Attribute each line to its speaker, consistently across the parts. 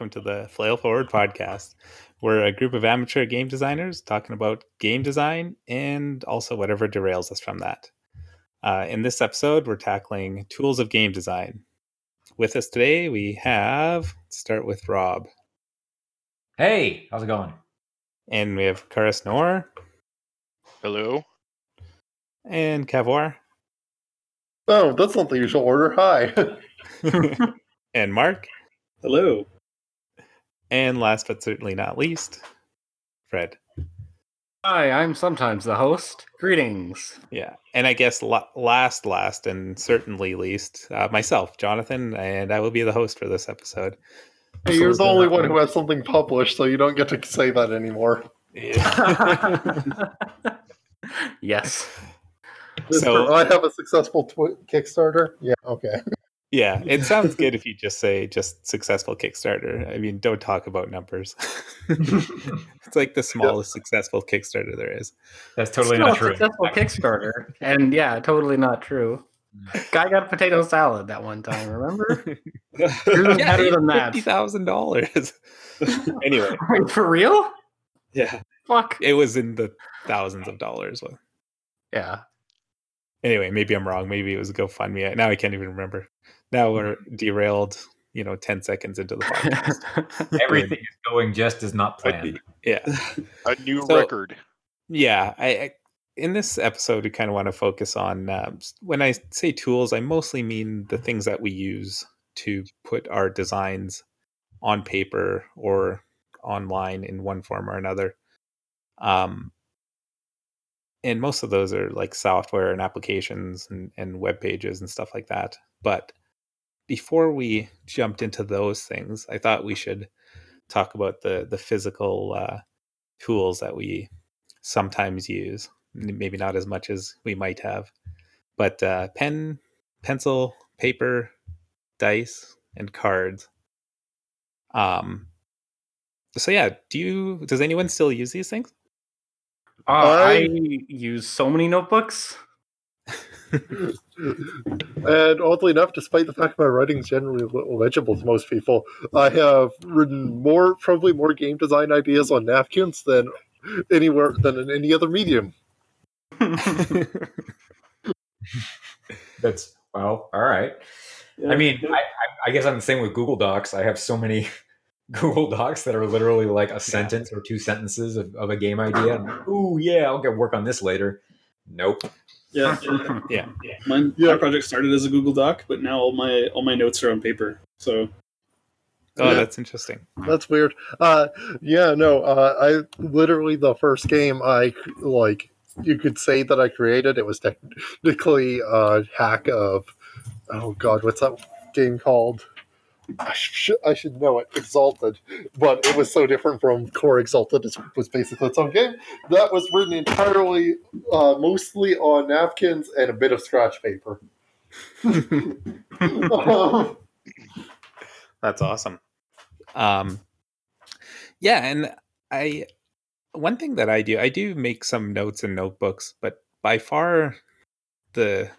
Speaker 1: welcome to the Flail Forward podcast. We're a group of amateur game designers talking about game design and also whatever derails us from that. Uh, in this episode, we're tackling tools of game design. With us today, we have start with Rob.
Speaker 2: Hey, how's it going?
Speaker 1: And we have Karis Noor.
Speaker 3: Hello.
Speaker 1: And Kavor.
Speaker 4: Oh, that's not the usual order. Hi.
Speaker 1: and Mark.
Speaker 5: Hello.
Speaker 1: And last but certainly not least, Fred.
Speaker 6: Hi, I'm sometimes the host. Greetings.
Speaker 1: Yeah, and I guess last, last, and certainly least, uh, myself, Jonathan, and I will be the host for this episode.
Speaker 4: Hey, you're the only one who has something published, so you don't get to say that anymore.
Speaker 6: Yeah. yes.
Speaker 4: So I have a successful tw- Kickstarter. Yeah. Okay.
Speaker 1: Yeah, it sounds good if you just say just successful Kickstarter. I mean, don't talk about numbers. it's like the smallest successful Kickstarter there is.
Speaker 2: That's totally not true.
Speaker 6: Successful Kickstarter, and yeah, totally not true. Mm. Guy got a potato salad that one time. Remember?
Speaker 1: yeah, better than that. Fifty thousand dollars. anyway,
Speaker 6: for real?
Speaker 1: Yeah.
Speaker 6: Fuck.
Speaker 1: It was in the thousands of dollars.
Speaker 6: Yeah.
Speaker 1: Anyway, maybe I'm wrong. Maybe it was a GoFundMe. Now I can't even remember. Now we're derailed. You know, ten seconds into the podcast.
Speaker 2: Everything is going just as not planned.
Speaker 1: Yeah,
Speaker 3: a new so, record.
Speaker 1: Yeah, I, I, in this episode we kind of want to focus on uh, when I say tools, I mostly mean the things that we use to put our designs on paper or online in one form or another. Um, and most of those are like software and applications and, and web pages and stuff like that. But before we jumped into those things, I thought we should talk about the the physical uh, tools that we sometimes use. Maybe not as much as we might have, but uh, pen, pencil, paper, dice, and cards. Um. So yeah, do you? Does anyone still use these things?
Speaker 6: Uh, I, I use so many notebooks.
Speaker 4: and oddly enough, despite the fact my writing is generally legible to most people, I have written more, probably more game design ideas on napkins than anywhere than in any other medium.
Speaker 2: That's well, all right. Yeah. I mean, I, I, guess I'm the same with Google Docs. I have so many Google Docs that are literally like a sentence or two sentences of, of a game idea. Oh yeah, I'll get work on this later. Nope.
Speaker 5: Yeah, yeah, yeah. Mine, yeah. My project started as a Google Doc, but now all my all my notes are on paper. So,
Speaker 1: oh, yeah. that's interesting.
Speaker 4: That's weird. Uh, yeah, no, uh, I literally the first game I like. You could say that I created. It was technically a hack of. Oh God, what's that game called? I should, I should know it, Exalted, but it was so different from Core Exalted. It was basically its own game that was written entirely, uh, mostly on napkins and a bit of scratch paper.
Speaker 1: That's awesome. Um, yeah, and I one thing that I do, I do make some notes and notebooks, but by far the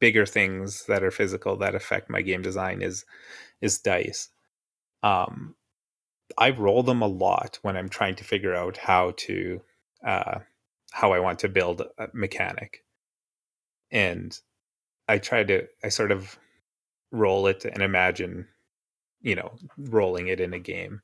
Speaker 1: bigger things that are physical that affect my game design is is dice. Um, I roll them a lot when I'm trying to figure out how to uh, how I want to build a mechanic, and I try to I sort of roll it and imagine, you know, rolling it in a game.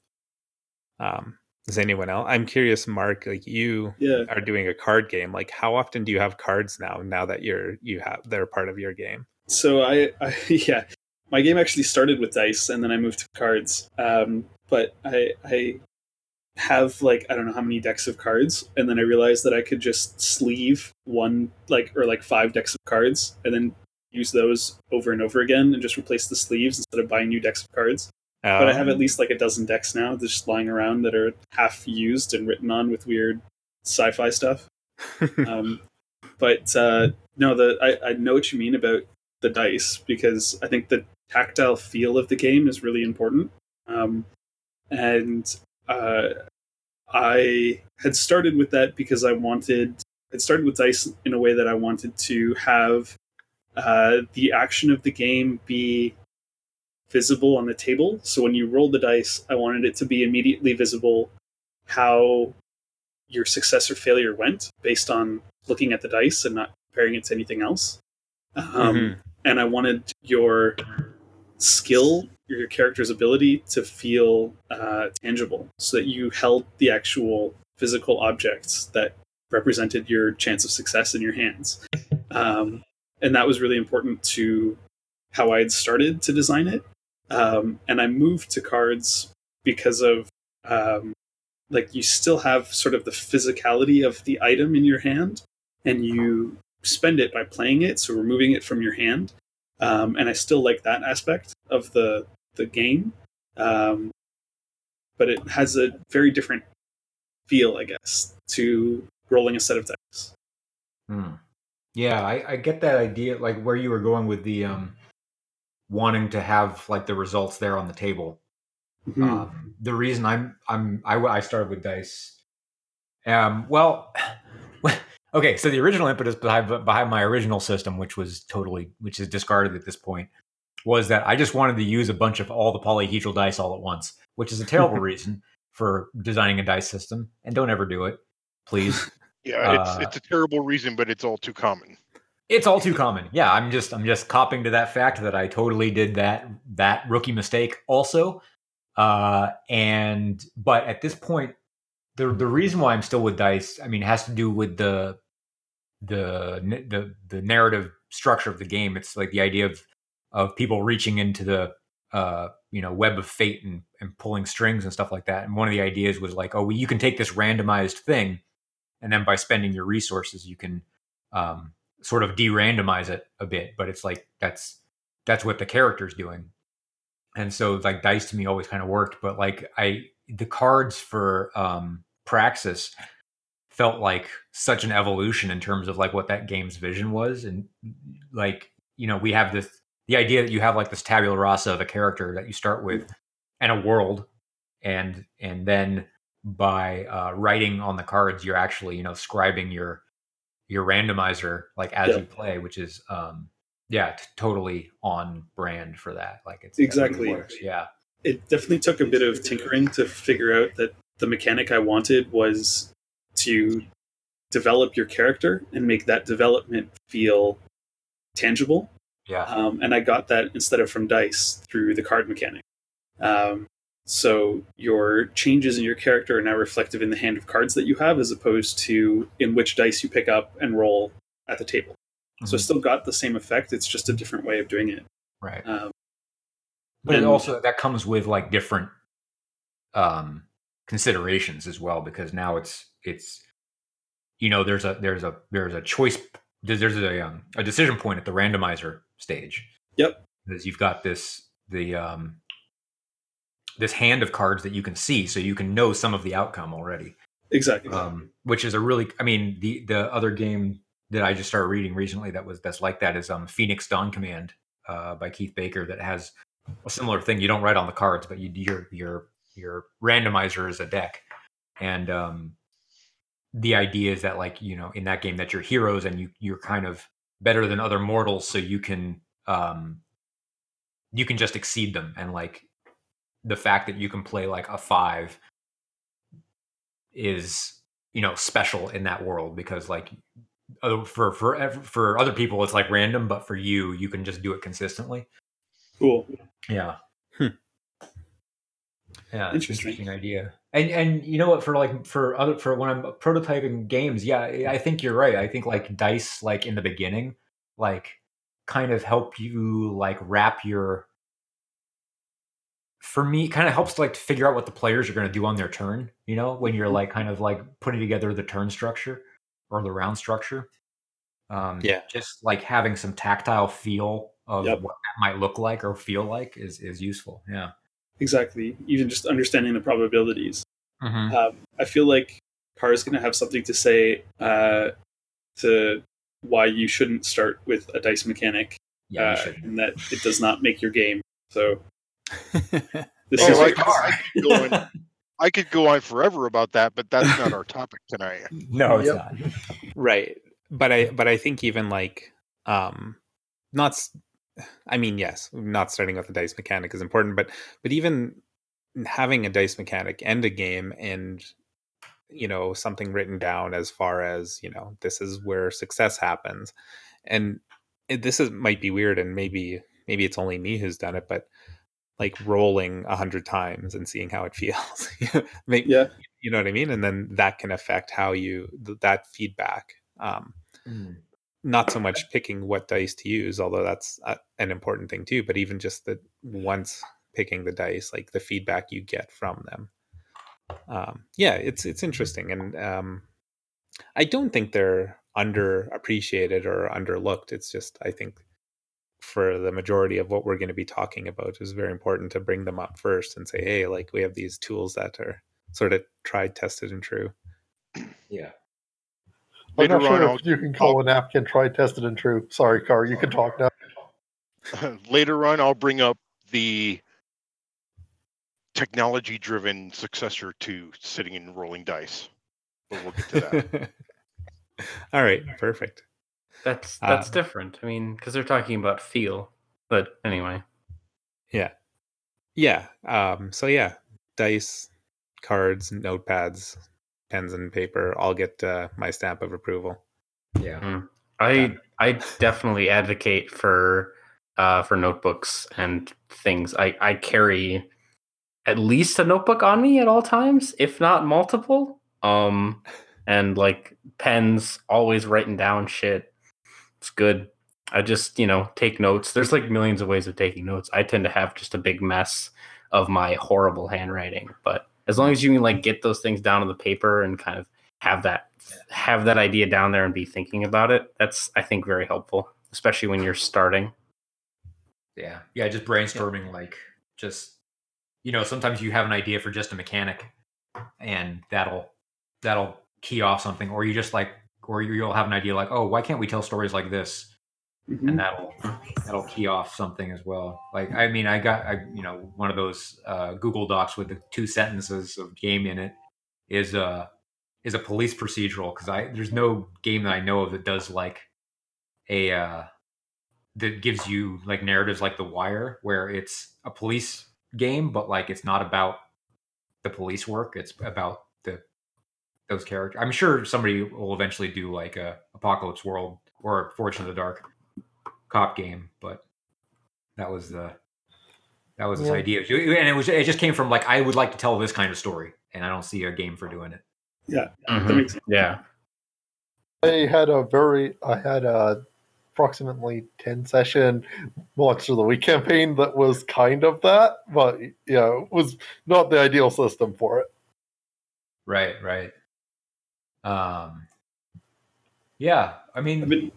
Speaker 1: Um, is anyone else? I'm curious, Mark. Like you
Speaker 5: yeah.
Speaker 1: are doing a card game. Like how often do you have cards now? Now that you're you have they're part of your game.
Speaker 5: So I, I yeah, my game actually started with dice, and then I moved to cards. Um, but I I have like I don't know how many decks of cards, and then I realized that I could just sleeve one like or like five decks of cards, and then use those over and over again, and just replace the sleeves instead of buying new decks of cards. Um, but I have at um, least like a dozen decks now just lying around that are half used and written on with weird sci-fi stuff. um, but uh, no, the I, I know what you mean about the dice because I think the tactile feel of the game is really important. Um, and uh, I had started with that because I wanted. It started with dice in a way that I wanted to have uh, the action of the game be visible on the table. So when you roll the dice, I wanted it to be immediately visible how your success or failure went based on looking at the dice and not comparing it to anything else. Um,
Speaker 1: Mhm.
Speaker 5: And I wanted your skill, your character's ability to feel uh, tangible so that you held the actual physical objects that represented your chance of success in your hands. Um, and that was really important to how I had started to design it. Um, and I moved to cards because of um, like you still have sort of the physicality of the item in your hand, and you spend it by playing it, so removing it from your hand. Um, and I still like that aspect of the the game, um, but it has a very different feel, I guess, to rolling a set of dice.
Speaker 2: Hmm. Yeah, I, I get that idea, like where you were going with the um, wanting to have like the results there on the table.
Speaker 5: Hmm.
Speaker 2: Um, the reason I'm I'm I, I started with dice. Um, well, okay. So the original impetus behind behind my original system, which was totally which is discarded at this point, was that I just wanted to use a bunch of all the polyhedral dice all at once, which is a terrible reason for designing a dice system. And don't ever do it, please.
Speaker 3: Yeah, it's
Speaker 2: Uh,
Speaker 3: it's a terrible reason, but it's all too common.
Speaker 2: It's all too common. Yeah, I'm just I'm just copping to that fact that I totally did that that rookie mistake also. Uh and but at this point the the reason why I'm still with dice, I mean, has to do with the the the the narrative structure of the game. It's like the idea of of people reaching into the uh you know web of fate and and pulling strings and stuff like that. And one of the ideas was like, oh, well, you can take this randomized thing, and then by spending your resources, you can um, sort of de-randomize it a bit. But it's like that's that's what the character's doing, and so like dice to me always kind of worked. But like I the cards for um, Praxis felt like such an evolution in terms of like what that game's vision was, and like you know we have this the idea that you have like this tabula rasa of a character that you start with and a world and and then by uh, writing on the cards you're actually you know scribing your your randomizer like as
Speaker 5: Yeah.
Speaker 2: you play which is um yeah t- totally on brand for that like it's really
Speaker 5: Exactly.
Speaker 2: yeah
Speaker 5: it definitely took a bit of tinkering to figure out that the mechanic I wanted was to develop your character and make that development feel tangible.
Speaker 2: yeah
Speaker 5: Um, and I got that instead of from dice through the card mechanic. Um, so your changes in your character are now reflective in the hand of cards that you have, as opposed to in which dice you pick up and roll at the table. So
Speaker 2: Mhm.
Speaker 5: it still got the same effect. It's just a different way of doing it.
Speaker 2: right
Speaker 5: Um,
Speaker 2: but it
Speaker 5: and-
Speaker 2: also that comes with like different um considerations as well because now it's it's you know there's a there's a there's a choice there's there's a um, a decision point at the randomizer stage
Speaker 5: Yep.
Speaker 2: because you've got this the um this hand of cards that you can see so you can know some of the outcome already.
Speaker 5: Exactly.
Speaker 2: um, which is a really i mean the the other game that i just started reading recently that was that's like that is um phoenix dawn command uh, by keith baker that has a similar thing. You don't write on the cards but you your your your randomizer is a deck. And um the idea is that like you know in that game that you're heroes and you you're kind of better than other mortals so you can um you can just exceed them and like the fact that you can play like a five is you know special in that world because like for for for other people it's like random but for you you can just do it consistently
Speaker 5: cool.
Speaker 2: yeah
Speaker 1: Hmm.
Speaker 2: yeah
Speaker 5: Interesting.
Speaker 2: interesting idea and and you know what for like for other for when i'm prototyping games yeah i I think you're right i think like dice like in the beginning like kind of help you like wrap your for me kind of helps to like figure out what the players are going to do on their turn you know when you're like kind of like putting together the turn structure or the round structure um
Speaker 1: Yeah.
Speaker 2: just like having some tactile feel of
Speaker 5: Yep.
Speaker 2: what that might look like or feel like is is useful yeah
Speaker 5: Exactly. Even just understanding the probabilities.
Speaker 2: mm-hmm.
Speaker 5: Um, I feel like Car is going to have something to say uh, to why you shouldn't start with a dice mechanic,
Speaker 2: yeah
Speaker 5: uh, and that it does not make your game. So this
Speaker 3: Oh,
Speaker 5: is
Speaker 3: I, could, I, could go on, I could go on forever about that, but that's not our topic tonight.
Speaker 2: no it's
Speaker 4: Yep.
Speaker 2: not
Speaker 1: right but i but i think even like um not s- I mean, yes, not starting with the dice mechanic is important, but but even having a dice mechanic and a game and you know something written down as far as you know this is where success happens and it, this is might be weird and maybe maybe it's only me who's done it but like rolling a hundred times and seeing how it feels.
Speaker 5: Yeah.
Speaker 1: you know what i mean? And then that can affect how you th- that feedback. Um
Speaker 2: Mm.
Speaker 1: not so much picking what dice to use although that's uh, an important thing too but even just the once picking the dice like the feedback you get from them. Um yeah it's it's interesting and um i don't think they're underappreciated or underlooked. It's just i think for the majority of what we're going to be talking about is very important to bring them up first and say hey like we have these tools that are sort of tried tested and true
Speaker 2: Yeah.
Speaker 4: I'm
Speaker 3: Later
Speaker 4: not
Speaker 3: on,
Speaker 4: sure
Speaker 3: I'll,
Speaker 4: if you can call a napkin tried, tested, and true. Sorry, Car, you can talk now.
Speaker 3: later on, I'll bring up the technology-driven successor to sitting and rolling dice. But we'll get to that.
Speaker 1: all right perfect
Speaker 6: That's
Speaker 1: Uh,
Speaker 6: that's different. I mean, because they're talking about feel. But anyway,
Speaker 1: Yeah. Yeah. Um, so yeah, dice, cards, notepads, pens and paper all get uh, my stamp of approval.
Speaker 2: Yeah.
Speaker 6: I I definitely advocate for uh, for notebooks and things. I I carry at least a notebook on me at all times, if not multiple. Um, and like pens, always writing down shit. It's good. I just you know take notes. There's like millions of ways of taking notes. I tend to have just a big mess of my horrible handwriting, but as long as you can like get those things down on the paper and kind of have that have that idea down there and be thinking about it that's i think very helpful especially when you're starting
Speaker 2: Yeah. Yeah. Just brainstorming, like, just, you know, sometimes you have an idea for just a mechanic and that'll, that'll key off something, or you just like, or you'll have an idea like, oh, why can't we tell stories like this?
Speaker 5: Mhm.
Speaker 2: and that'll that'll key off something as well. Like I mean, I got I you know one of those uh, Google Docs with the two sentences of game in it is a is a police procedural because I there's no game that I know of that does like a uh, that gives you like narratives like The Wire where it's a police game but like it's not about the police work it's about those characters. I'm sure somebody will eventually do like a Apocalypse World or Forged in the Dark cop game, but that was the that was his
Speaker 4: Yeah.
Speaker 2: idea, and it was it just came from like I would like to tell this kind of story, and I don't see a game for doing it.
Speaker 5: That
Speaker 6: Mhm.
Speaker 5: makes
Speaker 6: yeah
Speaker 4: I had a very, I had a approximately 10 session Monster of the Week campaign that was kind of that, but yeah, it was not the ideal system for it.
Speaker 2: Right, right. Um, yeah, I mean, I've
Speaker 5: been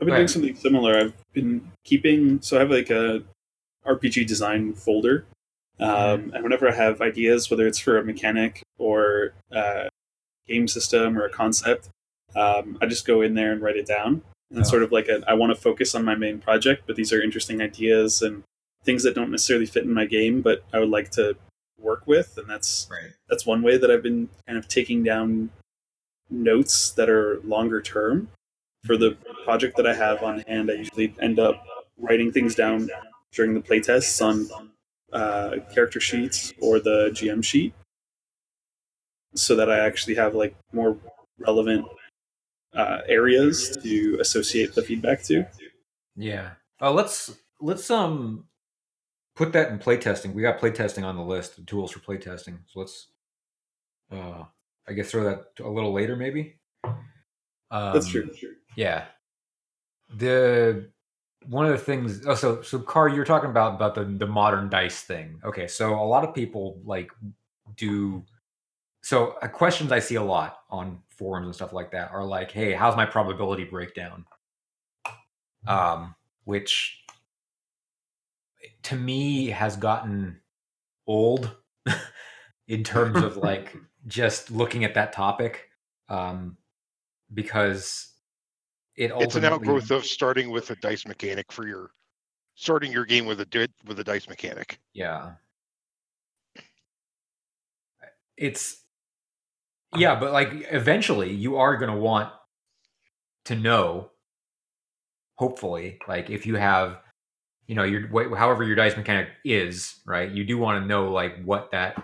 Speaker 5: I've been doing something similar. I've been keeping so I have like a RPG design folder, um, and whenever I have ideas, whether it's for a mechanic or a game system or a concept, um, I just go in there and write it down. And it's
Speaker 2: Oh.
Speaker 5: sort of like a, I want to focus on my main project, but these are interesting ideas and things that don't necessarily fit in my game, but I would like to work with, and that's
Speaker 2: right,
Speaker 5: that's one way that I've been kind of taking down notes that are longer term for the project that I have on hand. I usually end up writing things down during the playtests on uh, character sheets or the GM sheet, so that I actually have like more relevant uh, areas to associate the feedback to.
Speaker 2: yeah. Uh, let's let's um put that in playtesting. We got playtesting on the list, tools for playtesting. So let's, uh, I guess throw that a little later, maybe. Um,
Speaker 5: That's true.
Speaker 2: Yeah. The one of the things oh so so Car, you're talking about about the the modern dice thing. Okay, so a lot of people like do so uh, questions I see a lot on forums and stuff like that are like, hey, how's my probability breakdown? Um, which to me has gotten old in terms of like just looking at that topic. Um because it
Speaker 3: It's an outgrowth of starting with a dice mechanic for your starting your game with a with a dice mechanic.
Speaker 2: Yeah. It's yeah, but like eventually you are going to want to know hopefully like if you have you know your however your dice mechanic is right you do want to know like what that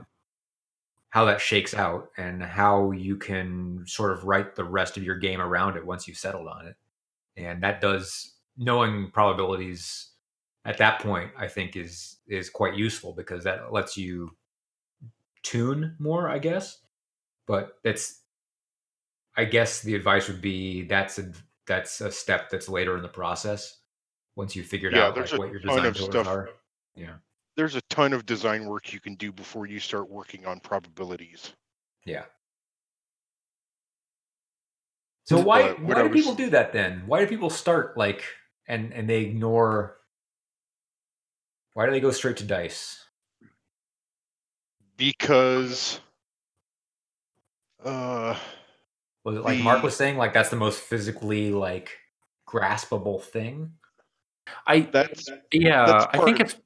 Speaker 2: how that shakes out and how you can sort of write the rest of your game around it once you've settled on it. And that does knowing probabilities at that point i think is is quite useful because that lets you tune more i guess. But that's i guess the advice would be that's a that's a step that's later in the process once you figured
Speaker 3: Yeah,
Speaker 2: out like, what your
Speaker 3: ton
Speaker 2: design
Speaker 3: of
Speaker 2: pillars
Speaker 3: stuff.
Speaker 2: are. Yeah
Speaker 3: There's a ton of design work you can do before you start working on probabilities.
Speaker 2: yeah. So why
Speaker 3: But what
Speaker 2: why
Speaker 3: I
Speaker 2: do people do that then? Why do people start like and and they ignore why do they go straight to dice?
Speaker 3: Because uh
Speaker 2: was it like mark was saying like that's the most physically like graspable thing?
Speaker 6: I
Speaker 3: that's
Speaker 6: yeah,
Speaker 3: that's
Speaker 6: I think
Speaker 3: part-
Speaker 6: it's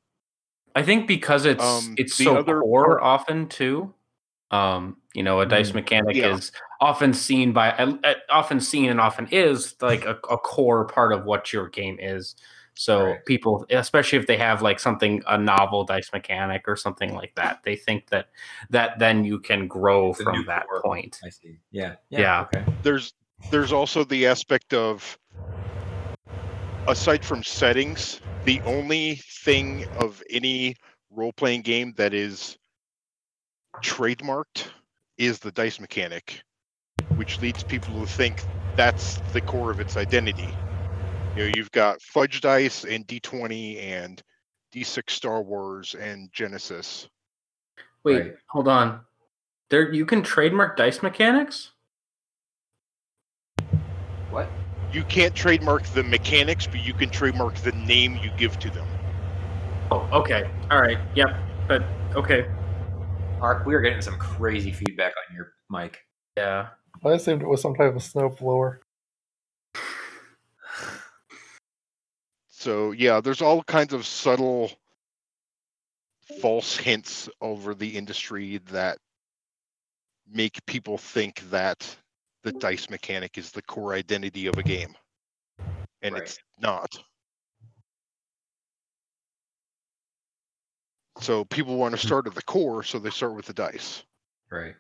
Speaker 6: I think because it's
Speaker 3: Um,
Speaker 6: it's so
Speaker 3: other
Speaker 6: core
Speaker 3: part-
Speaker 6: often too. Um, you know, a dice
Speaker 2: Mhm.
Speaker 6: mechanic
Speaker 3: Yeah.
Speaker 6: is often seen by uh, often seen and often is like a, a core part of what your game is. So
Speaker 2: Right.
Speaker 6: people, especially if they have like something a novel dice mechanic or something like that, they think that that then you can grow
Speaker 2: The
Speaker 6: from that
Speaker 2: core.
Speaker 6: point.
Speaker 2: i see yeah
Speaker 6: Yeah.
Speaker 2: okay
Speaker 3: there's there's also the aspect of aside from settings the only thing of any role-playing game that is trademarked is the dice mechanic which leads people to think that's the core of its identity you know you've got fudge dice and d20 and d6 star wars and genesys
Speaker 6: Wait,
Speaker 2: Right.
Speaker 6: hold on. There, you can trademark dice mechanics.
Speaker 3: You can't trademark the mechanics but you can trademark the name you give to them
Speaker 6: Oh, okay. All right. Yep. But okay.
Speaker 2: Mark, we are getting some crazy feedback on your mic.
Speaker 6: Yeah.
Speaker 4: I assumed it was some type of snow blower.
Speaker 3: So yeah, there's all kinds of subtle false hints over the industry that make people think that the dice mechanic is the core identity of a game. And
Speaker 2: Right.
Speaker 3: it's not. So people want to start at the core, so they start with the dice.
Speaker 2: Right.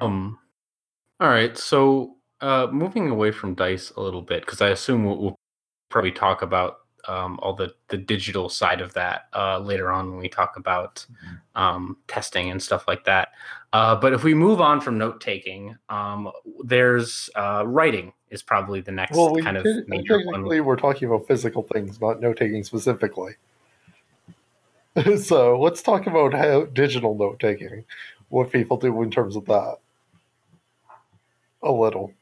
Speaker 6: Um. All right. So, uh, moving away from dice a little bit, because I assume we'll, we'll probably talk about um, all the the digital side of that uh, later on when we talk about um, testing and stuff like that. Uh, but if we move on from note taking, um, there's uh, writing is probably the next
Speaker 4: Well, we
Speaker 6: kind of major one.
Speaker 4: we're talking about physical things, not note taking specifically. so let's talk about how digital note taking, what people do in terms of that. A little,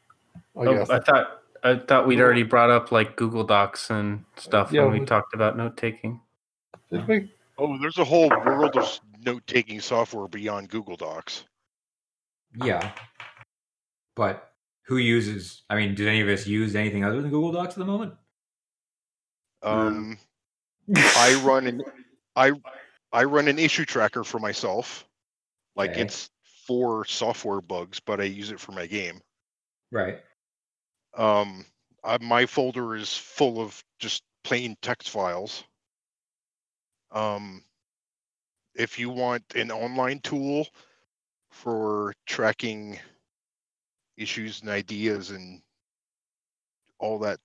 Speaker 4: I
Speaker 6: Oh,
Speaker 4: guess.
Speaker 6: I thought I thought we'd already brought up like Google Docs and stuff
Speaker 4: Yeah,
Speaker 6: when we
Speaker 4: we-
Speaker 6: talked about note taking.
Speaker 4: Did we?
Speaker 3: Oh, there's a whole world of note taking software beyond Google Docs.
Speaker 2: Yeah. But who uses I mean, do any of us use anything other than Google Docs at the moment?
Speaker 3: Um, I run an I I run an issue tracker for myself. Like
Speaker 2: Okay.
Speaker 3: it's for software bugs, but I use it for my game.
Speaker 2: Right.
Speaker 3: Um, I, my folder is full of just plain text files. Um, if you want an online tool for tracking issues and ideas and all that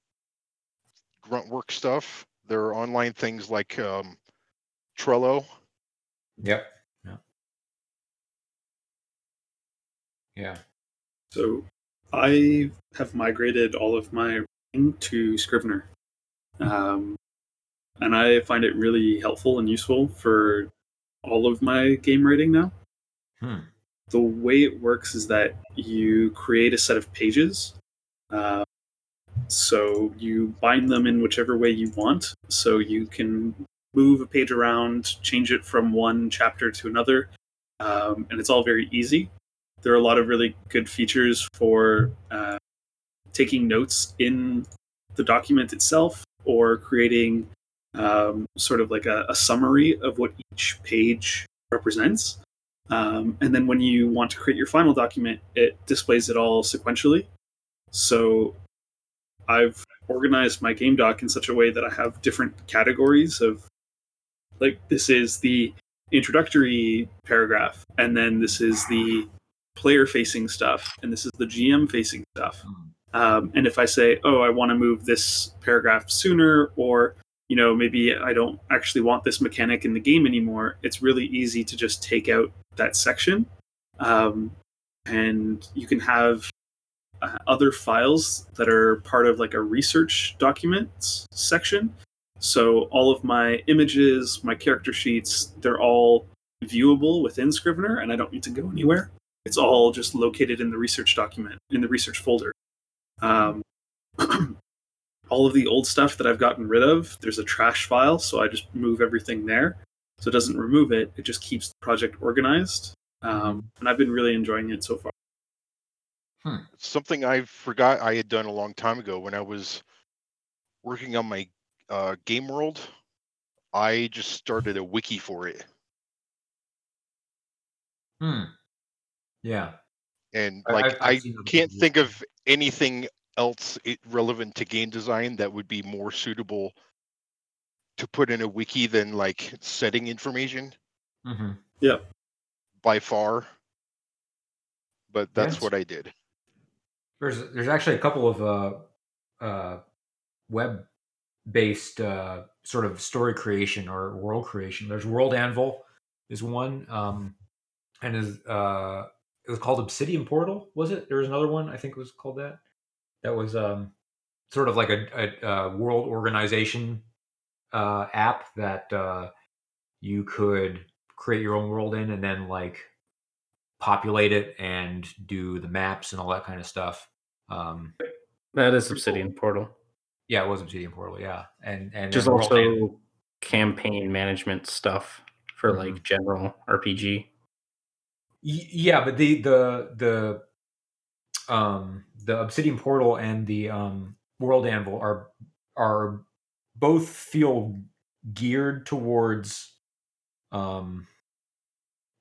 Speaker 3: grunt work stuff, there are online things like um, Trello.
Speaker 2: Yep. Yeah. Yeah.
Speaker 5: So I have migrated all of my writing to Scrivener. Um, and I find it really helpful and useful for all of my game writing now.
Speaker 2: Hmm.
Speaker 5: The way it works is that you create a set of pages. Uh, so you bind them in whichever way you want. So you can move a page around, change it from one chapter to another. Um, and it's all very easy there are a lot of really good features for uh, taking notes in the document itself or creating um, sort of like a, a summary of what each page represents. Um, and then when you want to create your final document, it displays it all sequentially. So I've organized my game doc in such a way that I have different categories of like this is the introductory paragraph, and then this is the player facing stuff, and this is the GM facing stuff. Um, and if I say, oh, I want to move this paragraph sooner, or you know, maybe I don't actually want this mechanic in the game anymore, it's really easy to just take out that section. Um, and you can have uh, other files that are part of like a research documents section. So all of my images, my character sheets, they're all viewable within Scrivener, and I don't need to go anywhere. It's all just located in the research document, in the research folder. Um, all of the old stuff that I've gotten rid of, there's a trash file, so I just move everything there. So it doesn't remove it, it just keeps the project organized. Um, and I've been really enjoying it so far.
Speaker 3: Something I forgot I had done a long time ago when I was working on my uh, game world. I just started a wiki for it,
Speaker 2: Hmm. Yeah.
Speaker 3: and like
Speaker 2: I've- I've
Speaker 3: I can't
Speaker 2: people
Speaker 3: think of anything else relevant to game design that would be more suitable to put in a wiki than like setting information
Speaker 2: hmm Yeah.
Speaker 3: by far. But that's
Speaker 2: Yes.
Speaker 3: what I did.
Speaker 2: There's there's actually a couple of uh, uh, web based uh, sort of story creation or world creation. There's World Anvil is one, um, and is uh, it was called Obsidian Portal. Was it? There was another one I think it was called that. That was um, sort of like a, a, a world organization uh, app that uh, you could create your own world in, and then like populate it and do the maps and all that kind of stuff. Um,
Speaker 6: That is Obsidian Portal.
Speaker 2: yeah, it was Obsidian Portal. Yeah, and and then
Speaker 6: also campaign management stuff for
Speaker 2: Mhm.
Speaker 6: like general RPG.
Speaker 2: Y- yeah, but the the the um the Obsidian Portal and the um World Anvil are are both feel geared towards um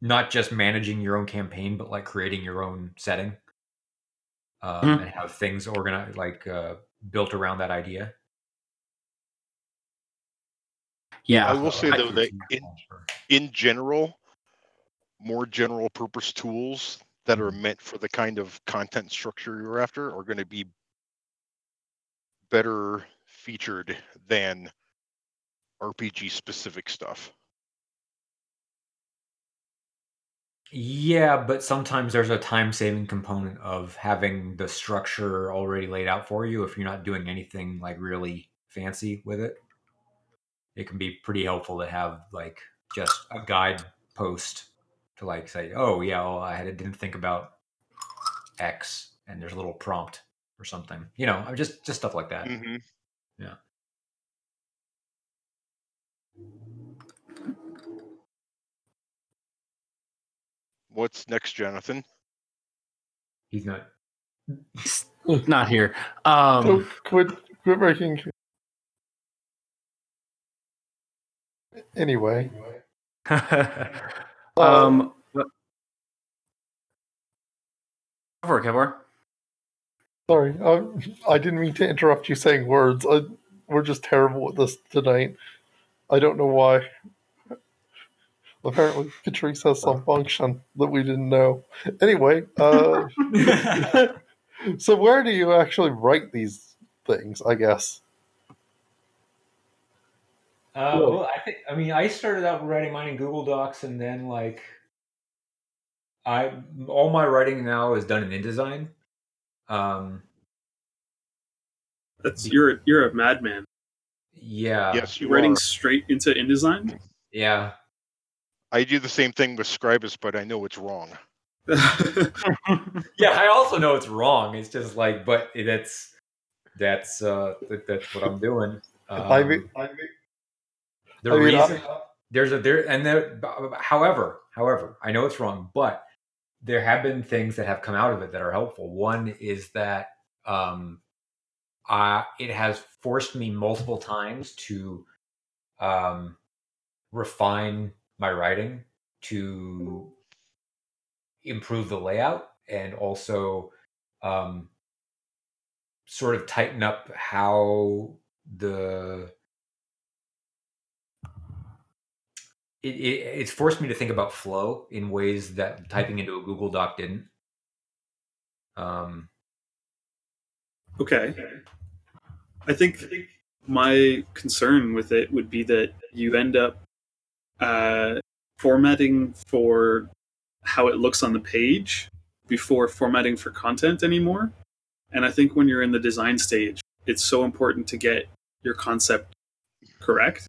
Speaker 2: not just managing your own campaign but like creating your own setting um,
Speaker 6: Mhm.
Speaker 2: and have things organized like uh, built around that idea
Speaker 6: Yeah.
Speaker 3: I will say though that in, in general, more general purpose tools that are meant for the kind of content structure you're after are going to be better featured than RPG specific stuff.
Speaker 2: Yeah, but sometimes there's a time saving component of having the structure already laid out for you if you're not doing anything like really fancy with it. It can be pretty helpful to have like just a guide post to like say, "Oh, yeah, well, I didn't think about X," and there's a little prompt or something. You know, I'm just just stuff like that.
Speaker 3: hmm
Speaker 2: Yeah.
Speaker 3: What's next, Jonathan?
Speaker 2: He's not.
Speaker 6: Not here.
Speaker 4: So
Speaker 6: Um,
Speaker 4: quit, quit making. Anyway,
Speaker 6: um, what- Go for it, Kevlar.
Speaker 4: sorry, I, I didn't mean to interrupt you saying words. I, we're just terrible at this tonight. I don't know why. Apparently, Patrice has some function that we didn't know. Anyway, uh, so where do you actually write these things? I guess.
Speaker 2: Uh, well, I think I mean I started out writing mine in Google Docs, and then like I all my writing now is done in InDesign. Um,
Speaker 5: That's you're you're a madman.
Speaker 2: yeah,
Speaker 3: yes, you
Speaker 5: You're writing
Speaker 3: are.
Speaker 5: straight into InDesign.
Speaker 2: yeah.
Speaker 3: I do the same thing with Scribus, but I know it's wrong.
Speaker 2: Yeah, I also know it's wrong. It's just like, but that's that's uh that, that's what I'm doing. Um,
Speaker 4: I mean, I mean,
Speaker 2: the
Speaker 4: I mean, I-
Speaker 2: reason there's a there and there. However, however, I know it's wrong, but there have been things that have come out of it that are helpful. One is that um, uh, it has forced me multiple times to um, refine my writing to improve the layout and also um, sort of tighten up how the it, it, it's forced me to think about flow in ways that typing into a Google Doc didn't. Um,
Speaker 5: Okay. I think my concern with it would be that you end up uh, formatting for how it looks on the page before formatting for content anymore. And I think when you're in the design stage, it's so important to get your concept correct.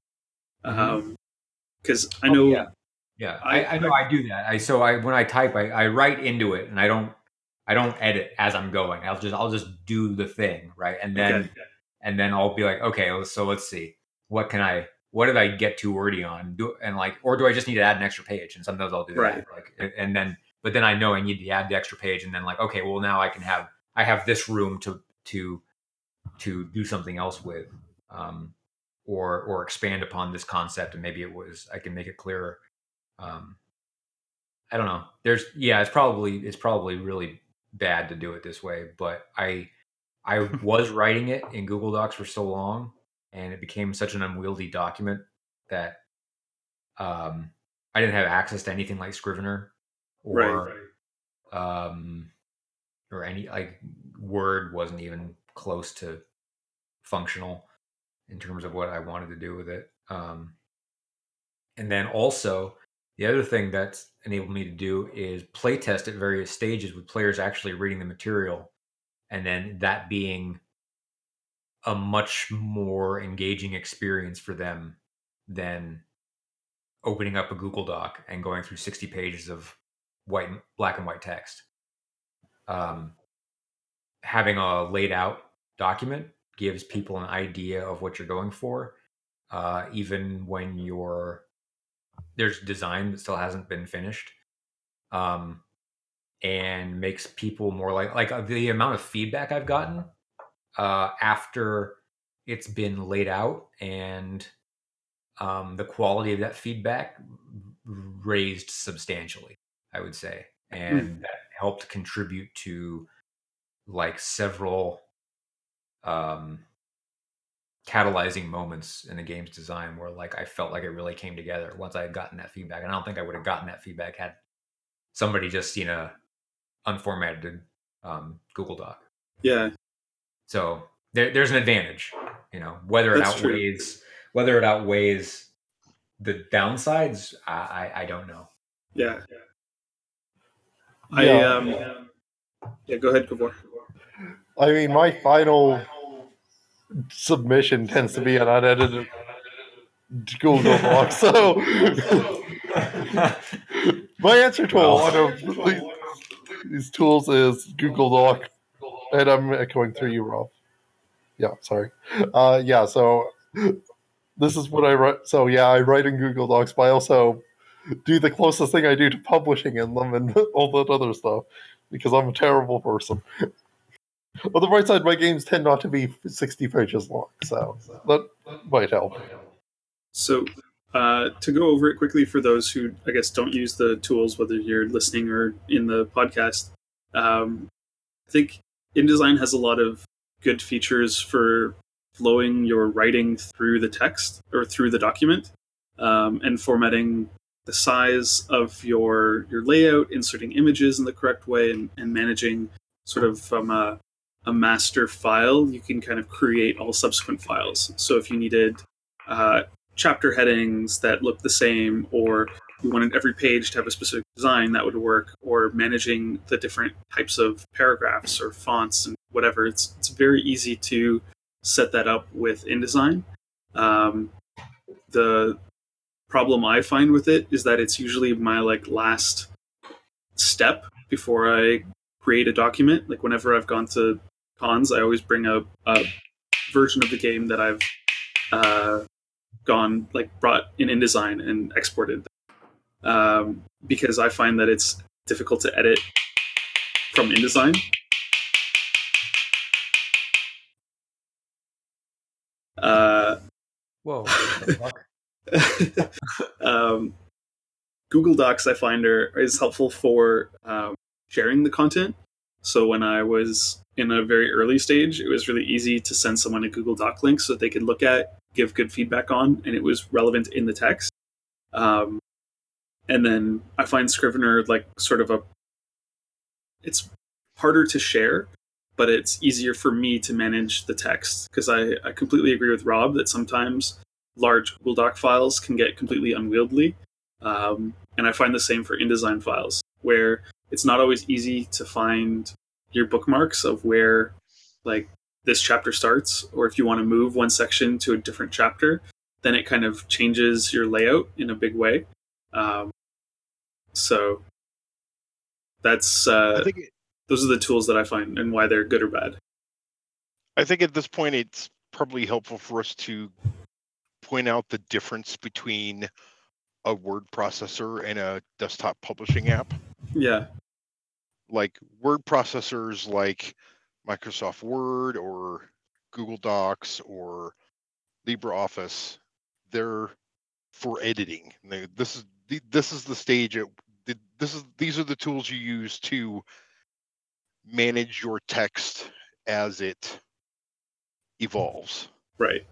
Speaker 2: Mhm.
Speaker 5: Because I
Speaker 2: Oh,
Speaker 5: know,
Speaker 2: yeah. yeah, I, I know I do that. I so I when I type, I, I write into it, and I don't I don't edit as I'm going. I'll just I'll just do the thing right, and then
Speaker 5: Okay.
Speaker 2: and then I'll be like, okay, so let's see, what can I, what did I get too wordy on, do and like, or do I just need to add an extra page? And sometimes I'll do
Speaker 5: Right.
Speaker 2: that, like, and- and then, but then I know I need to add the extra page, and then like, okay, well now I can have, I have this room to to to do something else with, um, or or expand upon this concept, and maybe it was I can make it clearer. Um, I don't know. There's yeah, it's probably it's probably really bad to do it this way, but I I was writing it in Google Docs for so long, and it became such an unwieldy document that um, I didn't have access to anything like Scrivener or um, or any like Word wasn't even close to functional in terms of what I wanted to do with it. Um, and then also the other thing that's enabled me to do is play test at various stages with players actually reading the material and then that being a much more engaging experience for them than opening up a Google Doc and going through 60 pages of white black and white text. Um, having a laid out document gives people an idea of what you're going for, uh, even when you're there's design that still hasn't been finished, um, and makes people more like like uh, the amount of feedback I've gotten uh, after it's been laid out and um, the quality of that feedback raised substantially, I would say, and that helped contribute to like several um, catalyzing moments in the game's design where like I felt like it really came together once I had gotten that feedback, and I don't think I would have gotten that feedback had somebody just seen a unformatted um, Google Doc.
Speaker 5: yeah,
Speaker 2: So there, there's an advantage, you know, whether it
Speaker 5: That's true.
Speaker 2: outweighs whether it outweighs the downsides, I, I, I don't know.
Speaker 5: yeah. I
Speaker 4: Yeah.
Speaker 5: um, yeah. Go ahead, Gavor.
Speaker 4: I mean, my final submission tends to be an unedited Google Doc. So my answer to a lot of these- these tools is Google Doc, and I'm echoing through you, Rob. Yeah, sorry. Uh, yeah, so this is what I write. So yeah, I write in Google Docs, but I also do the closest thing I do to publishing in them and all that other stuff because I'm a terrible person. On the bright side, my games tend not to be 60 pages long, so that might help.
Speaker 5: So, uh, to go over it quickly for those who, I guess, don't use the tools, whether you're listening or in the podcast, um, I think InDesign has a lot of good features for flowing your writing through the text or through the document um, and formatting the size of your your layout, inserting images in the correct way, and, and managing sort of from a, a master file, you can kind of create all subsequent files. So if you needed uh, chapter headings that look the same, or you wanted every page to have a specific design, that would work, or managing the different types of paragraphs or fonts and whatever. It's it's very easy to set that up with InDesign. Um, the problem I find with it is that it's usually my like last step before I create a document. Like whenever I've gone to cons, I always bring a, a version of the game that I've uh, gone like brought in InDesign and exported um, because I find that it's difficult to edit from InDesign. Uh,
Speaker 2: Whoa. what the fuck?
Speaker 5: um, Google Docs I find are is helpful for um, sharing the content. So when I was in a very early stage, it was really easy to send someone a Google Doc link so that they could look at, give good feedback on, and it was relevant in the text. Um, and then I find Scrivener like sort of a. It's harder to share, but it's easier for me to manage the text because I, I completely agree with Rob that sometimes large Google Doc files can get completely unwieldy. Um, and I find the same for InDesign files, where it's not always easy to find your bookmarks of where like this chapter starts, or if you want to move one section to a different chapter, then it kind of changes your layout in a big way. Um, so that's uh,
Speaker 3: I think it,
Speaker 5: those are the tools that I find and why they're good or bad.
Speaker 3: I think at this point it's probably helpful for us to point out the difference between a word processor and a desktop publishing app.
Speaker 5: Yeah,
Speaker 3: Like word processors like Microsoft Word or Google Docs or LibreOffice, they're for editing. They- This is the- this is the stage at this is these are the tools you use to manage your text as it evolves.
Speaker 5: right.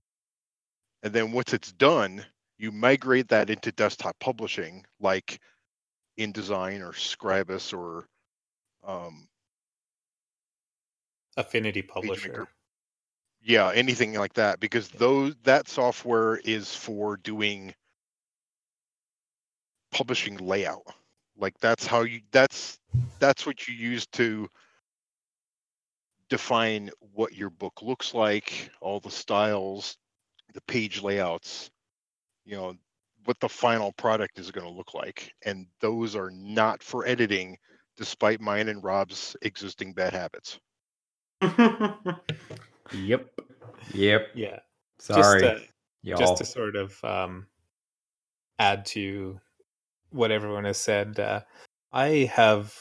Speaker 3: And then once it's done, you migrate that into desktop publishing, like InDesign or Scribus or um,
Speaker 1: Affinity Publisher.
Speaker 3: yeah, anything like that, because those that software is for doing publishing layout. Like that's how you that's that's what you use to define what your book looks like, all the styles, the page layouts, you know, what the final product is going to look like. And those are not for editing, despite mine and Rob's existing bad habits.
Speaker 2: Yep. Yep.
Speaker 1: Yeah.
Speaker 2: Sorry,
Speaker 1: Just, uh,
Speaker 2: y'all.
Speaker 1: just to sort of um, add to what everyone has said, uh, I have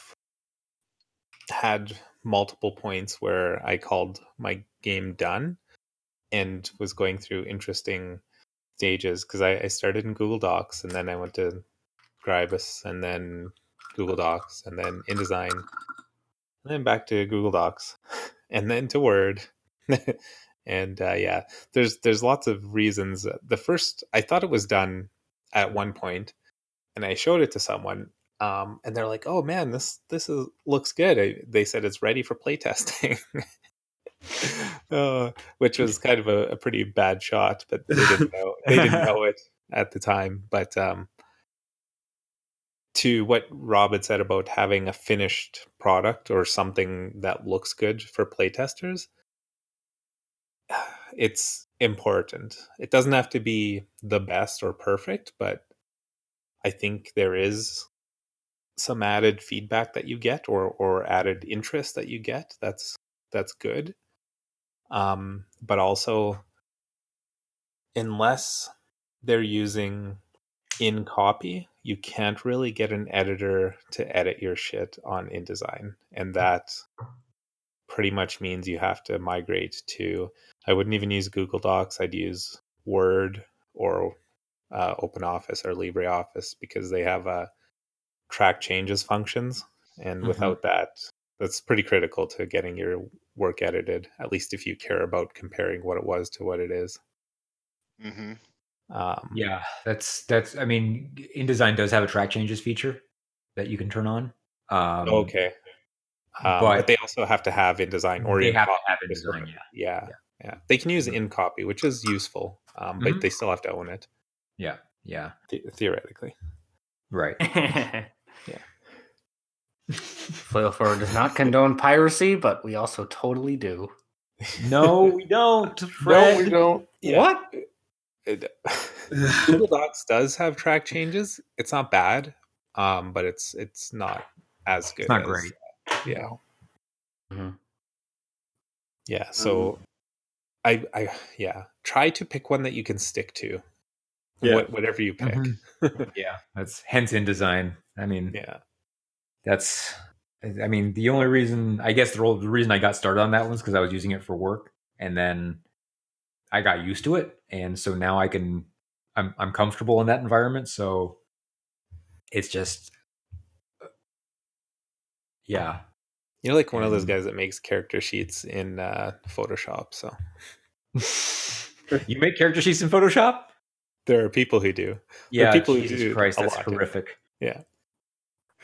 Speaker 1: had multiple points where I called my game done and was going through interesting stages because I, I started in Google Docs and then I went to Scribus and then Google Docs and then InDesign and then back to Google Docs and then to Word. and uh, yeah, there's there's lots of reasons. The first, I thought it was done at one point, and I showed it to someone, um, and they're like, "Oh man, this this is looks good." I, they said it's ready for playtesting, uh, which was kind of a, a pretty bad shot, but they didn't know they didn't know it at the time. But um, to what Rob had said about having a finished product or something that looks good for playtesters, it's important. It doesn't have to be the best or perfect, but I think there is some added feedback that you get or or added interest that you get. That's that's good. Um, but also unless they're using InCopy, you can't really get an editor to edit your shit on InDesign. And that pretty much means you have to migrate to I wouldn't even use Google Docs. I'd use Word or uh, OpenOffice or LibreOffice because they have a track changes functions, and
Speaker 2: Mhm.
Speaker 1: without that, that's pretty critical to getting your work edited. At least if you care about comparing what it was to what it is.
Speaker 3: hmm
Speaker 1: Um,
Speaker 2: Yeah, that's that's. I mean, InDesign does have a track changes feature that you can turn on. Um,
Speaker 1: okay. Um, but,
Speaker 2: but
Speaker 1: they also have to have InDesign or
Speaker 2: they
Speaker 1: in
Speaker 2: have
Speaker 1: copy to sort
Speaker 2: InDesign.
Speaker 1: of-
Speaker 2: Yeah,
Speaker 1: yeah, yeah. They can use InCopy, which is useful, um, but
Speaker 2: Mhm.
Speaker 1: they still have to own it
Speaker 2: yeah, yeah.
Speaker 1: the- theoretically.
Speaker 2: Right. Yeah.
Speaker 6: Flail Forward does not condone piracy, but we also totally do.
Speaker 2: No, we don't.
Speaker 4: No, we don't.
Speaker 1: Yeah.
Speaker 2: What?
Speaker 1: It- Google Docs does have track changes. It's not bad, um, but it's it's not as good.
Speaker 2: It's not
Speaker 1: as-
Speaker 2: great.
Speaker 1: Yeah.
Speaker 6: Mhm.
Speaker 1: Yeah. So, I I yeah. Try to pick one that you can stick to.
Speaker 5: Yeah.
Speaker 1: What, whatever you pick.
Speaker 2: Yeah, that's hence InDesign. I mean,
Speaker 1: Yeah.
Speaker 2: that's. I mean, the only reason I guess the, role, the reason I got started on that was because I was using it for work, and then I got used to it, and so now I can. I'm I'm comfortable in that environment, so it's just. Yeah,
Speaker 1: You're like one of those guys that makes character sheets in uh, Photoshop. So
Speaker 2: you make character sheets in Photoshop?
Speaker 1: there are people who do.
Speaker 2: Yeah,
Speaker 1: people who
Speaker 2: Jesus
Speaker 1: do
Speaker 2: Christ, that's
Speaker 1: lot, yeah.
Speaker 2: horrific.
Speaker 1: Yeah.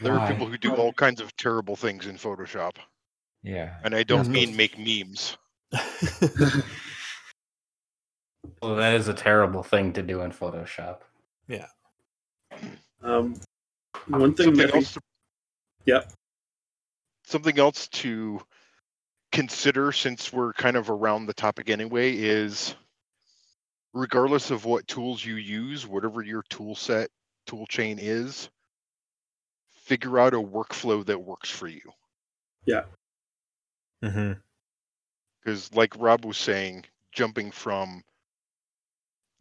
Speaker 3: There are people who do all kinds of terrible things in Photoshop,
Speaker 2: Yeah.
Speaker 3: and I don't mean make memes.
Speaker 6: Well, that is a terrible thing to do in Photoshop. Yeah.
Speaker 5: Um, one thing
Speaker 3: Something
Speaker 5: that
Speaker 3: else. To,
Speaker 5: Yeah.
Speaker 3: Something else to consider, since we're kind of around the topic anyway, is regardless of what tools you use, whatever your tool set, tool chain is, figure out a workflow that works for you.
Speaker 1: Yeah. Mm-hmm.
Speaker 3: because like rob was saying jumping from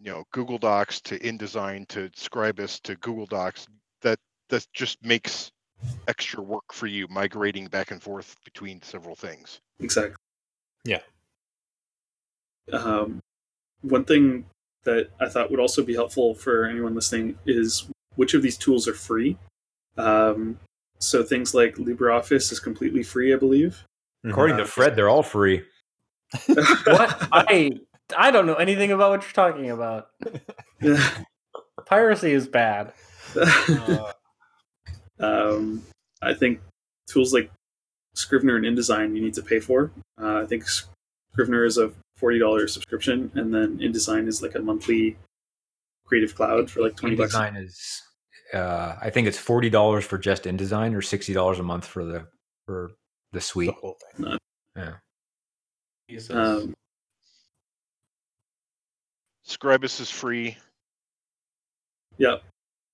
Speaker 3: you know google docs to indesign to scribus to google docs that that just makes extra work for you migrating back and forth between several things
Speaker 5: exactly.
Speaker 1: Yeah.
Speaker 5: Um, one thing that I thought would also be helpful for anyone listening is which of these tools are free. Um, so things like LibreOffice is completely free, I believe.
Speaker 2: According to
Speaker 5: Uh,
Speaker 2: Fred, they're all free.
Speaker 6: What? I I don't know anything about what you're talking about. Piracy is bad.
Speaker 5: um, I think tools like Scrivener and InDesign you need to pay for. Uh, I think Scrivener is a forty dollars subscription, and then InDesign is like a monthly Creative Cloud for like twenty bucks.
Speaker 2: InDesign is, uh, I think it's forty dollars for just InDesign, or sixty dollars a month for the for the
Speaker 1: the
Speaker 2: suite.
Speaker 1: whole thing.
Speaker 6: Jesus.
Speaker 5: Um,
Speaker 3: scribus is free
Speaker 5: yeah,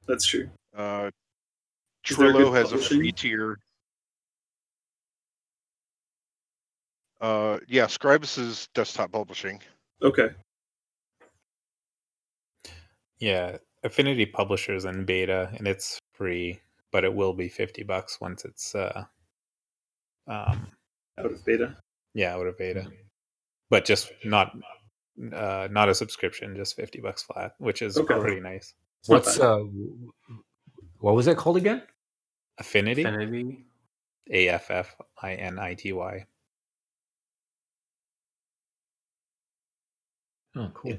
Speaker 5: that's true.
Speaker 3: uh
Speaker 5: Is there a
Speaker 3: trello
Speaker 5: good
Speaker 3: has a free tier uh yeah scribus is desktop publishing
Speaker 5: Okay,
Speaker 1: Yeah, Affinity Publishers in beta, and it's free, but it will be fifty bucks once it's uh, um,
Speaker 5: out of beta.
Speaker 1: yeah, out of beta. But just not uh, not a subscription, just fifty bucks flat, which is
Speaker 5: Okay.
Speaker 1: pretty nice.
Speaker 5: It's
Speaker 2: What's uh, what was it called again?
Speaker 1: Affinity,
Speaker 6: Infinity.
Speaker 1: A F F I N I T Y.
Speaker 2: Oh, cool.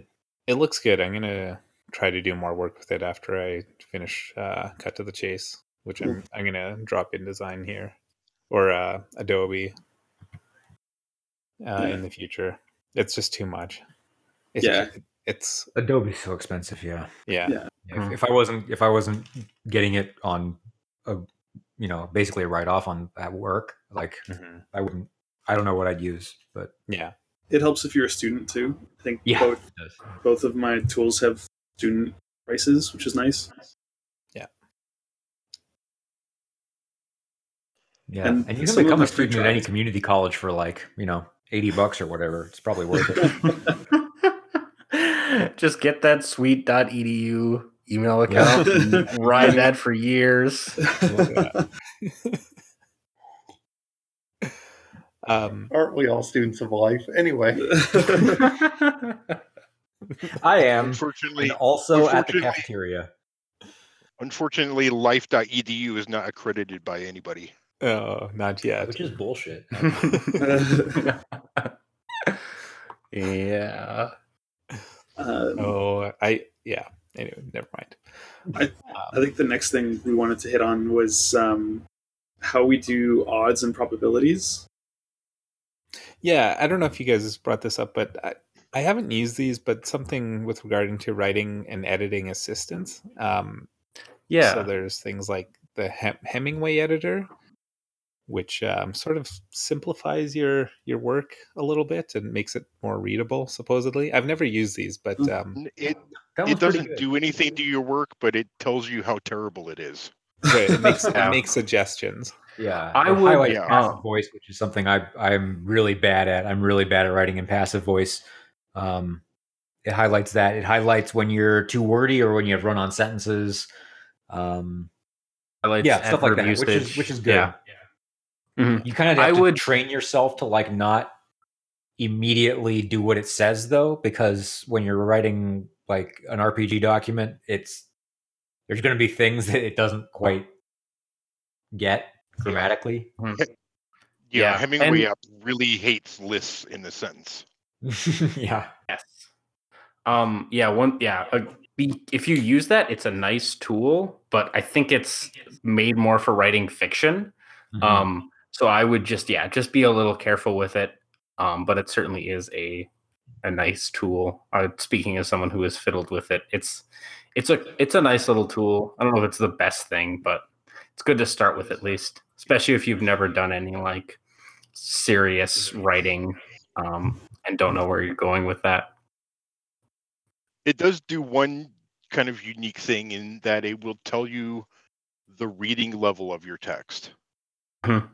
Speaker 1: It looks good. I'm gonna try to do more work with it after I finish uh, Cut to the Chase, which I'm I'm gonna drop InDesign here or uh, Adobe uh,
Speaker 5: Yeah.
Speaker 1: in the future. It's just too much. It's,
Speaker 5: Yeah.
Speaker 1: it's
Speaker 2: Adobe's so expensive. Yeah.
Speaker 1: yeah.
Speaker 5: Yeah.
Speaker 2: If, if I wasn't if I wasn't getting it on a you know basically a write off on at work, like
Speaker 1: Mhm.
Speaker 2: I wouldn't. I don't know what I'd use, but
Speaker 1: yeah.
Speaker 5: It helps if you're a student too. I think
Speaker 2: Yeah.
Speaker 5: both both of my tools have student prices, which is nice.
Speaker 2: Yeah,
Speaker 5: And
Speaker 2: and, you can become a student at any community college for like you know eighty bucks or whatever. It's probably worth it.
Speaker 6: Just get that sweet.edu email account and ride that for years.
Speaker 1: um,
Speaker 4: Aren't we all students of life? Anyway,
Speaker 2: I am,
Speaker 3: unfortunately
Speaker 2: and also at the cafeteria.
Speaker 3: unfortunately life.edu is not accredited by anybody
Speaker 1: oh, not yet.
Speaker 2: Which is bullshit.
Speaker 6: yeah.
Speaker 5: Um,
Speaker 1: oh, I yeah. Anyway, never mind.
Speaker 5: I I think the next thing we wanted to hit on was um, how we do odds and probabilities.
Speaker 1: Yeah, I don't know if you guys brought this up, but I, I haven't used these, but something with regarding to writing and editing assistance. Um,
Speaker 6: Yeah.
Speaker 1: So there's things like the Hem- Hemingway editor, which um, sort of simplifies your your work a little bit and makes it more readable. Supposedly, I've never used these, but
Speaker 5: Mm.
Speaker 1: um,
Speaker 3: it it doesn't do anything to your work but it tells you how terrible it is
Speaker 1: right, it makes it makes suggestions.
Speaker 2: Yeah,
Speaker 6: I
Speaker 2: it
Speaker 6: would-
Speaker 2: highlights
Speaker 3: yeah.
Speaker 2: passive voice, which is something I I'm really bad at. I'm really bad at writing in passive voice. Um, it highlights that. It highlights when you're too wordy or when you have run-on sentences. Um,
Speaker 6: Highlights
Speaker 2: yeah, stuff like
Speaker 6: adverb
Speaker 2: that, which is which is good.
Speaker 6: Yeah. Mhm.
Speaker 2: You kind of
Speaker 6: I
Speaker 2: have to
Speaker 6: would-
Speaker 2: train yourself to like not immediately do what it says though, because when you're writing like an RPG document, it's there's going to be things that it doesn't quite get grammatically.
Speaker 3: yeah Yeah,
Speaker 6: Yeah,
Speaker 3: Hemingway
Speaker 6: and-
Speaker 3: app really hates lists in the sentence.
Speaker 2: yeah.
Speaker 6: Yes. Um. Yeah. One. Yeah. uh, if you use that, it's a nice tool, but I think it's made more for writing fiction.
Speaker 2: Mhm.
Speaker 6: Um. So I would just yeah, just be a little careful with it. Um. But it certainly is a a nice tool. Uh, speaking as someone who has fiddled with it, it's it's a it's a nice little tool. I don't know if it's the best thing, but it's good to start with at least, especially if you've never done any like serious writing um, and don't know where you're going with that.
Speaker 3: It does do one kind of unique thing in that it will tell you the reading level of your text.
Speaker 6: Mhm.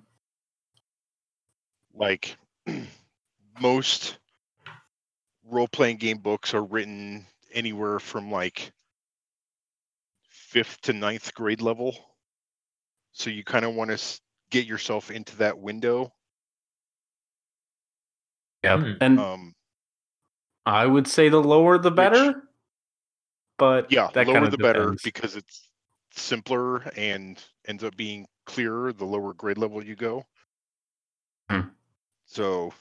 Speaker 3: Like most role playing game books are written anywhere from like fifth to ninth grade level. So you kind of want to get yourself into that window.
Speaker 6: Yeah,
Speaker 2: Hmm.
Speaker 6: and
Speaker 3: Um,
Speaker 6: I would say the lower the better. But
Speaker 3: yeah,
Speaker 6: that
Speaker 3: lower
Speaker 6: kinda
Speaker 3: the better
Speaker 6: depends.
Speaker 3: because it's simpler and ends up being clearer the lower grade level you go.
Speaker 6: Hmm.
Speaker 3: So,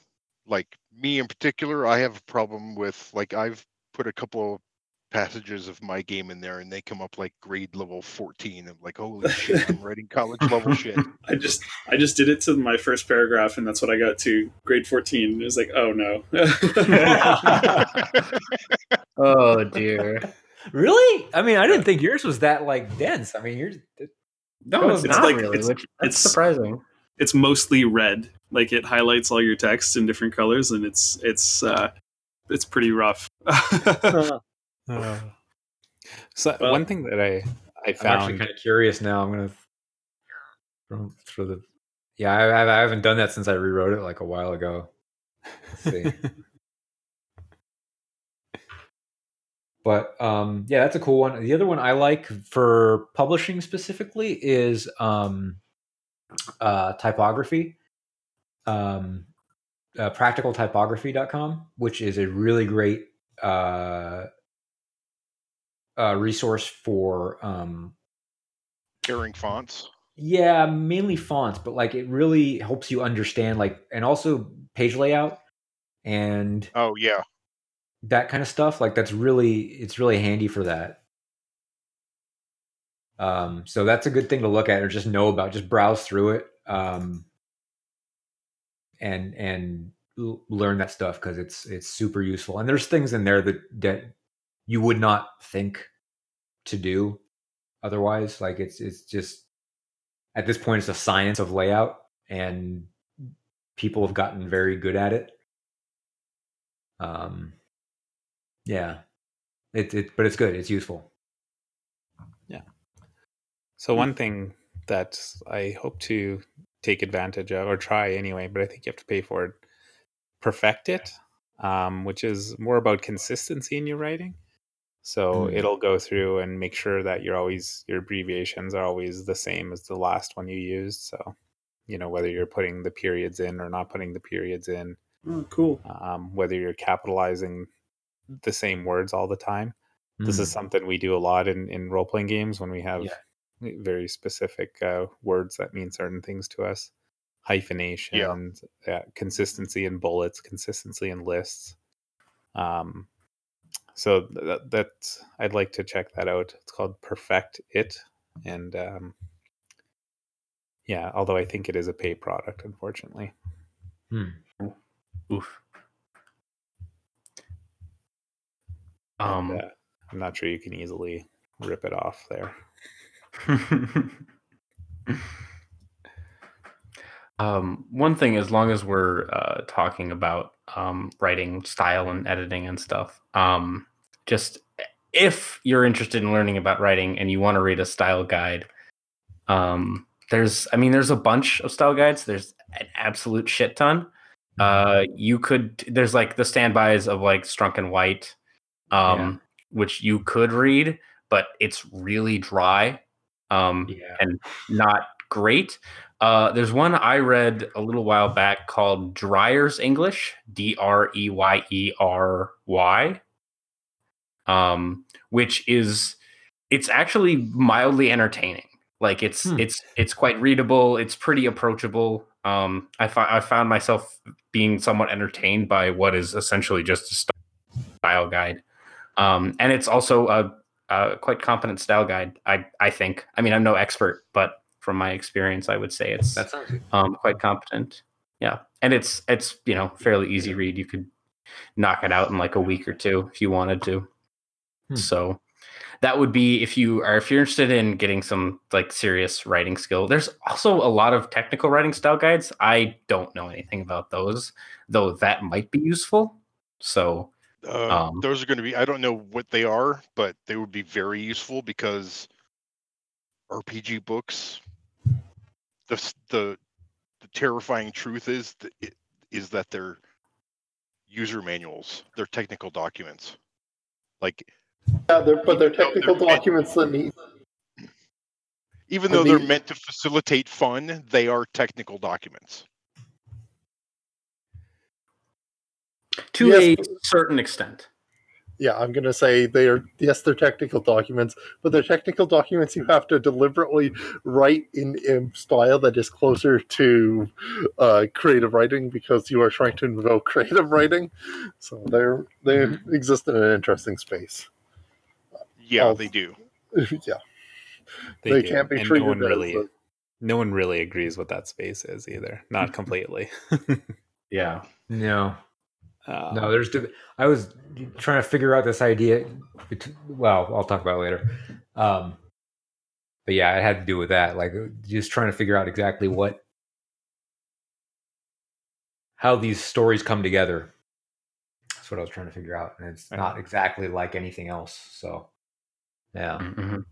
Speaker 3: like me in particular, I have a problem with like I've put a couple of passages of my game in there and they come up like grade level 14. I'm like, holy shit, I'm writing college level shit.
Speaker 5: I just I just did it to my first paragraph, and that's what I got to grade fourteen. It was like, oh no.
Speaker 6: Oh dear.
Speaker 2: Really? I mean, I didn't think yours was that like dense. I mean, yours.
Speaker 6: No, it's,
Speaker 5: It's
Speaker 6: not
Speaker 5: like-
Speaker 6: really.
Speaker 5: it's-
Speaker 6: which, that's
Speaker 5: it's-
Speaker 6: surprising.
Speaker 5: it's mostly red. Like it highlights all your text in different colors, and it's it's uh, it's pretty rough.
Speaker 1: So
Speaker 5: Well-
Speaker 1: one thing that I I
Speaker 2: I'm actually kind of curious now. I'm gonna throw, throw the. Yeah, I, I I haven't done that since I rewrote it like a while ago. See. but um, yeah, that's a cool one. The other one I like for publishing specifically is um, uh, typography. Um, uh, practicaltypography.com, which is a really great uh, uh, resource for um,
Speaker 3: Pairing fonts.
Speaker 2: yeah, mainly fonts, but like it really helps you understand like and also page layout and
Speaker 3: Oh yeah.
Speaker 2: that kind of stuff. Like that's really it's really handy for that. Um, so that's a good thing to look at or just know about. Just browse through it um, and and learn that stuff because it's it's super useful. And there's things in there that that you would not think to do otherwise. Like it's it's just at this point it's a science of layout and people have gotten very good at it. Um, yeah, it, it but it's good. It's useful. Yeah.
Speaker 1: So one thing that I hope to take advantage of or try anyway, but I think you have to pay for it. PerfectIt, um, which is more about consistency in your writing. So
Speaker 2: Mm.
Speaker 1: it'll go through and make sure that you're always your abbreviations are always the same as the last one you used. So you know whether you're putting the periods in or not putting the periods in,
Speaker 5: oh, cool.
Speaker 1: um, whether you're capitalizing the same words all the time this is something we do a lot in, in role playing games when we have
Speaker 2: Yeah.
Speaker 1: Very specific uh, words that mean certain things to us. Hyphenation, yeah. consistency in bullets, consistency in lists. Um, so that, that I'd like to check that out. It's called Perfect It, and um, yeah, although I think it is a pay product, unfortunately.
Speaker 2: Hmm.
Speaker 6: Oof.
Speaker 1: And,
Speaker 6: Um,
Speaker 1: uh, I'm not sure you can easily rip it off there.
Speaker 6: um, one thing, as long as we're uh, talking about um, writing style and editing and stuff, um, just if you're interested in learning about writing and you want to read a style guide, um, there's, I mean, there's a bunch of style guides. There's an absolute shit ton. Uh, you could, there's like the standbys of like Strunk and White, um, which you could read, but it's really dry. Um,
Speaker 2: Yeah.
Speaker 6: and not great. Uh, there's one I read a little while back called Dreyer's English, D R E Y E R Y, um, which is it's actually mildly entertaining. Like it's
Speaker 2: Hmm.
Speaker 6: it's it's quite readable. It's pretty approachable. Um, I, fi- I found myself being somewhat entertained by what is essentially just a style guide, um, and it's also a, a quite competent style guide. I I think. I mean, I'm no expert, but from my experience, I would say it's
Speaker 2: That
Speaker 6: um, quite competent. Yeah, and it's it's you know fairly easy read. You could knock it out in like a week or two if you wanted to.
Speaker 2: Hmm.
Speaker 6: So that would be if you are if you're interested in getting some like serious writing skill. There's also a lot of technical writing style guides. I don't know anything about those, though that might be useful. So
Speaker 3: Uh,
Speaker 6: Um,
Speaker 3: those are going to be. I don't know what they are, but they would be very useful because RPG books. The the the terrifying truth is that it, is that they're user manuals. They're technical documents. Like
Speaker 4: Yeah, they're, but they're technical
Speaker 3: they're meant-
Speaker 4: documents that need.
Speaker 3: even though they're meant to facilitate fun, they are technical documents.
Speaker 6: To
Speaker 4: Yes,
Speaker 6: a certain extent.
Speaker 4: Yeah, I'm gonna say they are. Yes, they're technical documents, but they're technical documents you have to deliberately write in a style that is closer to uh, creative writing because you are trying to invoke creative writing. So they're they
Speaker 3: Mm-hmm.
Speaker 4: exist in an interesting space.
Speaker 3: Yeah, they do.
Speaker 4: yeah,
Speaker 1: They,
Speaker 4: they,
Speaker 1: do,
Speaker 4: can't be
Speaker 1: and
Speaker 4: treated
Speaker 1: no one
Speaker 4: as
Speaker 1: really,
Speaker 4: a-
Speaker 1: no one really agrees what that space is either. Not completely.
Speaker 6: Yeah.
Speaker 2: No,
Speaker 1: Um,
Speaker 2: no. There's. I was trying to figure out this idea. Well, I'll talk about it later. Um, but yeah, it had to do with that. Like just trying to figure out exactly what, how these stories come together. That's what I was trying to figure out, and it's not exactly like anything else. So, yeah.
Speaker 6: Mhm.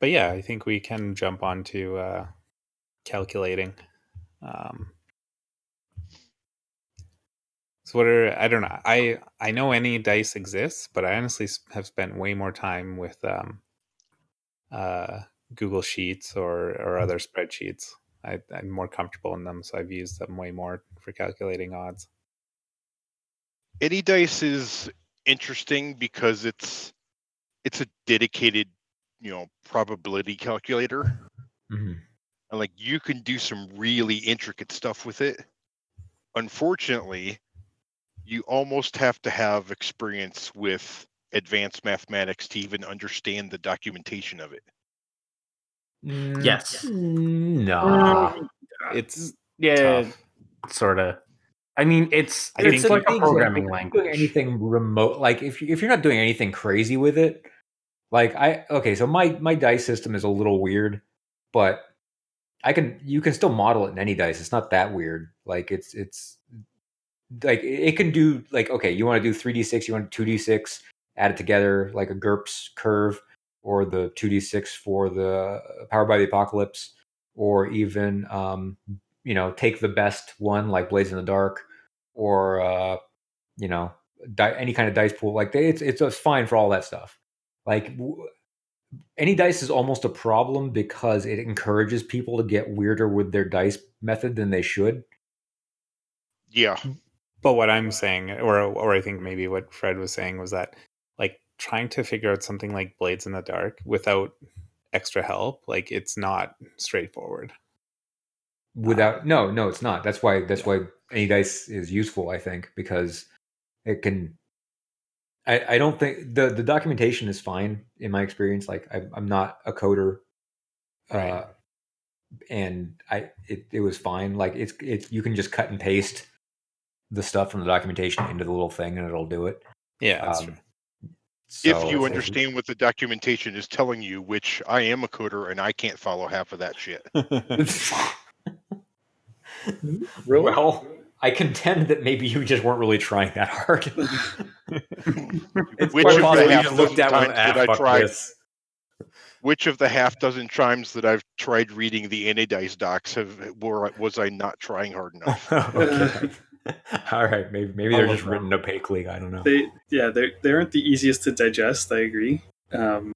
Speaker 1: but yeah, I think we can jump on to uh, calculating. Um, so what are I don't know. I I know AnyDice exists, but I honestly have spent way more time with um, uh, Google Sheets or or other spreadsheets. I, I'm more comfortable in them, so I've used them way more for calculating odds.
Speaker 3: AnyDice is interesting because it's it's a dedicated, you know, probability calculator.
Speaker 2: Mhm.
Speaker 3: and like you can do some really intricate stuff with it. Unfortunately, you almost have to have experience with advanced mathematics to even understand the documentation of it.
Speaker 2: Mm,
Speaker 6: Yes.
Speaker 2: No.
Speaker 1: It's
Speaker 6: Yeah.
Speaker 1: tough.
Speaker 6: Sort of. I mean, it's
Speaker 1: I
Speaker 6: it's like a programming
Speaker 2: if you're
Speaker 6: language.
Speaker 2: Doing anything remote, like if you, if you're not doing anything crazy with it, like I okay, so my my dice system is a little weird, but I can you can still model it in AnyDice. It's not that weird. Like it's it's like it can do like okay, you want to do three d six, you want two d six, add it together like a GURPS curve, or the two d six for the Powered by the Apocalypse, or even um, you know take the best one like Blades in the Dark, or uh, you know di- any kind of dice pool. Like they, it's it's it's fine for all that stuff. Like w- AnyDice is almost a problem because it encourages people to get weirder with their dice method than they should.
Speaker 3: Yeah,
Speaker 1: But what I'm saying, or or I think maybe what Fred was saying was that like trying to figure out something like Blades in the Dark without extra help, like it's not straightforward.
Speaker 2: without no no it's not that's why that's why AnyDice is useful i think because it can i i don't think the the documentation is fine in my experience like I, i'm not a coder uh
Speaker 1: Right.
Speaker 2: and i it, it was fine like it's it's you can just cut and paste the stuff from the documentation into the little thing and it'll do it
Speaker 1: Yeah, that's
Speaker 2: Um,
Speaker 1: true.
Speaker 3: if you
Speaker 2: it's-
Speaker 3: understand what the documentation is telling you, which I am a coder and I can't follow half of that shit.
Speaker 4: really.
Speaker 2: well i contend that maybe you just weren't really trying that hard it's
Speaker 3: Which of the half
Speaker 2: looked
Speaker 3: dozen
Speaker 2: at one
Speaker 3: times that I
Speaker 2: ah,
Speaker 3: tried-
Speaker 2: this.
Speaker 3: Which of the half dozen times that I've tried reading the AnyDice docs have were was I not trying hard enough?
Speaker 2: All right, maybe maybe they're just
Speaker 5: that.
Speaker 2: written opaquely. I don't know.
Speaker 5: They yeah, they they aren't the easiest to digest. I agree. Um,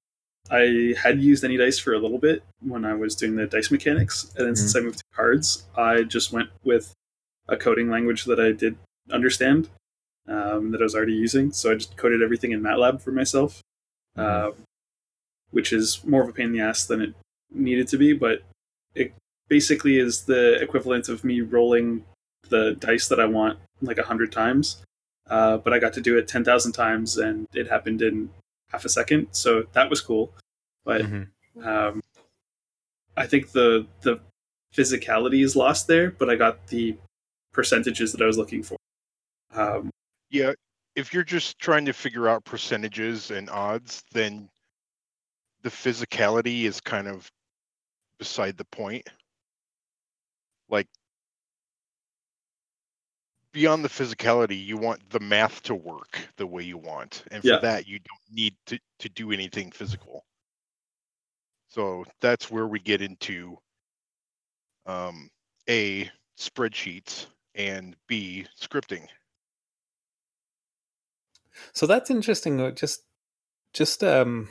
Speaker 5: I had used AnyDice for a little bit when I was doing the dice mechanics, and then since I moved to cards, I just went with a coding language that I did understand, um, that I was already using. So I just coded everything in MATLAB for myself,
Speaker 2: Mhm.
Speaker 5: um, which is more of a pain in the ass than it needed to be. But it basically is the equivalent of me rolling the dice that I want like a hundred times. Uh, but I got to do it ten thousand times, and it happened in half a second. So that was cool. But
Speaker 1: Mhm.
Speaker 5: um, I think the the physicality is lost there, but I got the percentages that I was looking for. Um,
Speaker 3: Yeah, if you're just trying to figure out percentages and odds, then the physicality is kind of beside the point. Like beyond the physicality, you want the math to work the way you want. And for
Speaker 5: Yeah.
Speaker 3: that, you don't need to, to do anything physical. So that's where we get into um, A, spreadsheets, and B, scripting.
Speaker 1: So that's interesting. Just, just um,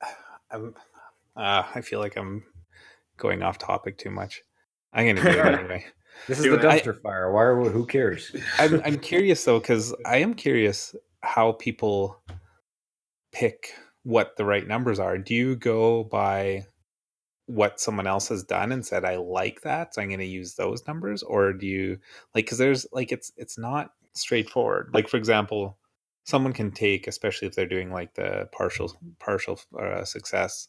Speaker 1: I'm, uh, I feel like I'm going off topic too much. I'm gonna do it anyway.
Speaker 2: This is
Speaker 5: Do
Speaker 2: the dumpster fire. Why? Are, who cares?
Speaker 1: I'm, I'm curious though, because I am curious how people pick what the right numbers are. Do you go by what someone else has done and said, "I like that, so I'm going to use those numbers," or do you like? Because there's like it's it's not straightforward. Like for example, someone can take, especially if they're doing like the partial partial uh, success.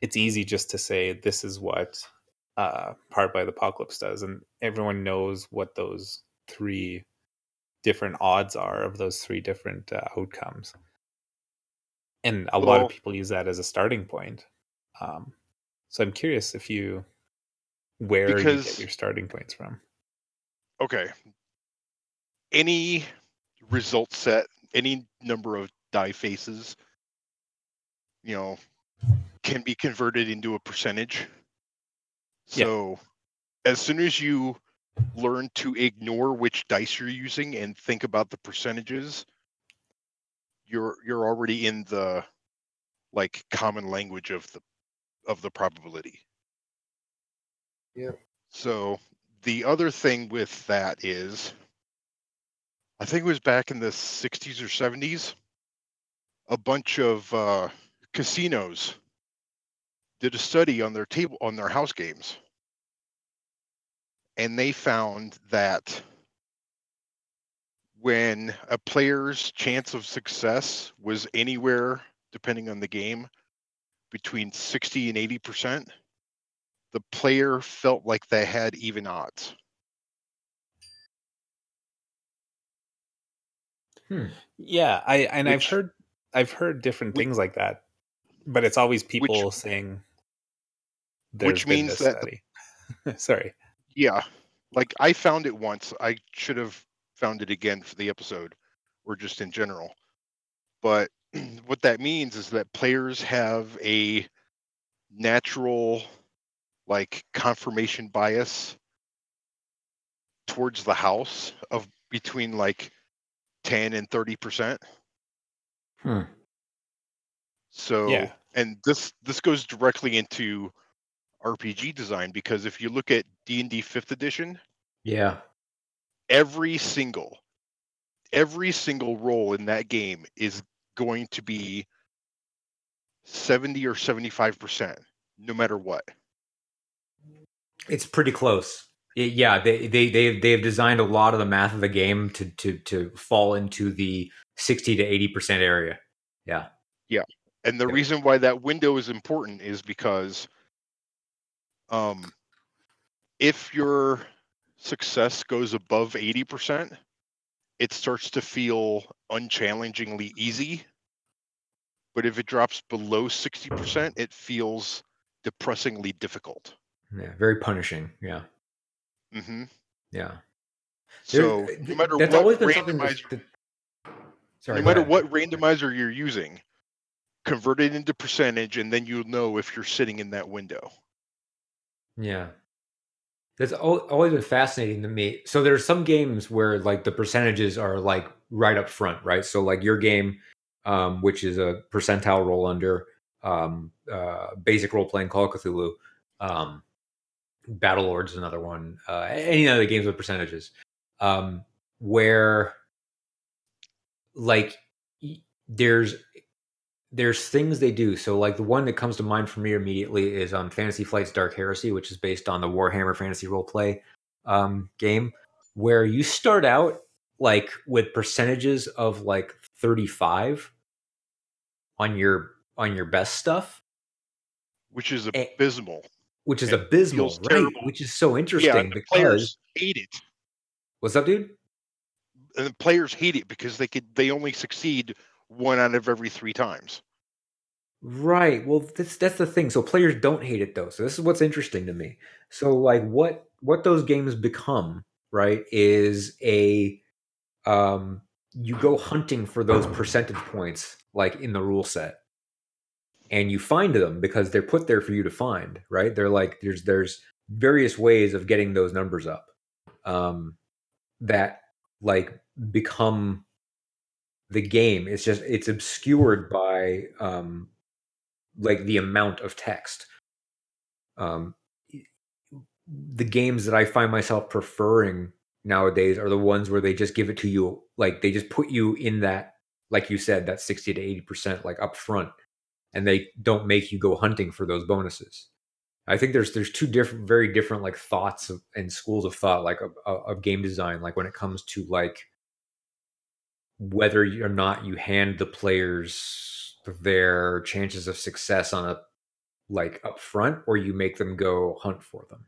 Speaker 1: It's easy just to say this is what uh, Powered by the Apocalypse does, and everyone knows what those three different odds are of those three different uh, outcomes. And a lot of people use that as a starting point. Um, so I'm curious if you where you get your starting points from.
Speaker 3: Okay. Any result set, any number of die faces, you know, can be converted into a percentage.
Speaker 1: Yeah.
Speaker 3: So as soon as you learn to ignore which dice you're using and think about the percentages, you're you're already in the like common language of the of the probability.
Speaker 4: Yeah.
Speaker 3: So the other thing with that is I think it was back in the 60s or 70s a bunch of uh, casinos did a study on their table on their house games and they found that when a player's chance of success was anywhere depending on the game between 60 and 80 percent the player felt like they had even odds hmm.
Speaker 1: Yeah, I and I've heard I've heard different
Speaker 3: Whi-
Speaker 1: things like that, but it's always people saying. "There's
Speaker 3: which means that
Speaker 1: study." Sorry.
Speaker 3: yeah like i found it once i should have found it again for the episode or just in general but what that means is that players have a natural like confirmation bias towards the house of between like 10 and 30 percent
Speaker 2: Hmm.
Speaker 3: so
Speaker 1: Yeah.
Speaker 3: and this this goes directly into rpg design because if you look at d&d 5th edition
Speaker 2: Yeah.
Speaker 3: every single every single role in that game is going to be 70 or 75 percent no matter what
Speaker 2: It's pretty close. It- yeah, they they they they have designed a lot of the math of the game to to to fall into the sixty to eighty percent area. Yeah. Yeah.
Speaker 3: And the
Speaker 2: Yeah.
Speaker 3: reason why that window is important is because um if your success goes above 80 percent it starts to feel unchallengingly easy but if it drops below 60 percent it feels depressingly difficult
Speaker 2: Yeah. Very punishing. Yeah.
Speaker 3: Mm-hmm.
Speaker 2: Yeah.
Speaker 3: so
Speaker 2: There-
Speaker 3: no matter
Speaker 2: that's
Speaker 3: what
Speaker 2: always been something
Speaker 3: randomizer
Speaker 2: that- Sorry.
Speaker 3: no matter
Speaker 2: ahead.
Speaker 3: what randomizer you're using, convert it into percentage, and then you'll know if you're sitting in that window.
Speaker 2: Yeah. That's always been fascinating to me. So there's some games where like the percentages are like right up front, right? So like your game, um, which is a percentile roll under um, uh, basic role playing Call of Cthulhu, um, Battle Lords is another one. Uh, any other games with percentages, um, where like there's there's things they do. So like the one that comes to mind for me immediately is um Fantasy Flight's Dark Heresy, which is based on the Warhammer Fantasy Roleplay um game, where you start out like with percentages of like 35 on your on your best stuff,
Speaker 3: which is abysmal.
Speaker 2: which is
Speaker 3: It
Speaker 2: abysmal, right?
Speaker 3: terrible.
Speaker 2: Which is so interesting
Speaker 3: and the
Speaker 2: because
Speaker 3: players hate it,
Speaker 2: what's up, dude?
Speaker 3: and the players hate it because they could they only succeed one out of every three times.
Speaker 2: Right. Well, that's that's the thing. So players don't hate it though. So this is what's interesting to me. So like what what those games become, right, is a um you go hunting for those percentage points like in the rule set. And you find them because they're put there for you to find, right? They're like there's there's various ways of getting those numbers up. Um that like become the game. It's just it's obscured by um like the amount of text. Um, the games that I find myself preferring nowadays are the ones where they just give it to you, like they just put you in that, like you said, that sixty to eighty percent, like up front, and they don't make you go hunting for those bonuses. I think there's there's two different, very different like thoughts of, and schools of thought, like of of game design, like when it comes to like whether or not you hand the players their chances of success on a like up front or you make them go hunt for them.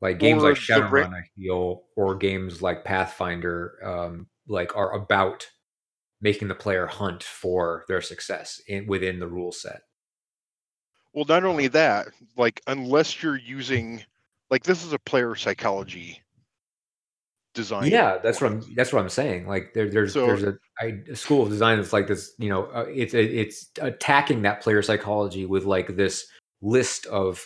Speaker 2: Like games
Speaker 3: Or
Speaker 2: like shadowrun i feel or games like pathfinder um like are about making the player hunt for their success in within the rule set.
Speaker 3: Well, not only that, like unless you're using like this is a player psychology design.
Speaker 2: yeah that's what i'm that's what i'm saying like there, there's
Speaker 3: So-
Speaker 2: there's a, a school of design that's like this you know uh, it's it's attacking that player psychology with like this list of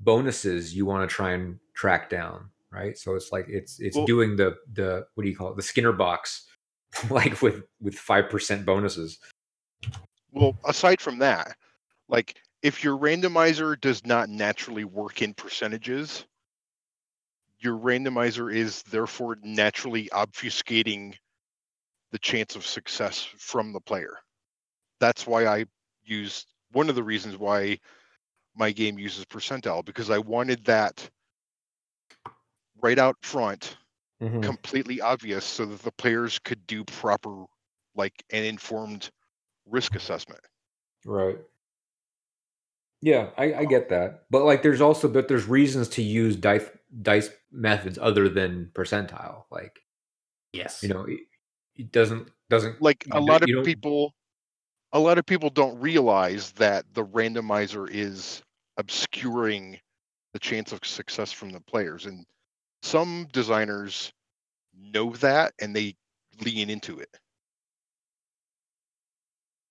Speaker 2: bonuses you want to try and track down right? So it's like it's it's
Speaker 3: Well-
Speaker 2: doing the the what do you call it? The skinner box like with with 5% bonuses.
Speaker 3: Well, aside from that, like if your randomizer does not naturally work in percentages, your randomizer is therefore naturally obfuscating the chance of success from the player. That's why I used one of the reasons why my game uses percentile because I wanted that right out front mm-hmm. completely obvious so that the players could do proper like an informed risk assessment.
Speaker 2: right yeah I, I get that but like there's also but there's reasons to use dice dice methods other than percentile like
Speaker 6: Yes.
Speaker 2: you know it, it doesn't doesn't
Speaker 3: like a lot of people a lot of people don't realize that the randomizer is obscuring the chance of success from the players and some designers know that and they lean into it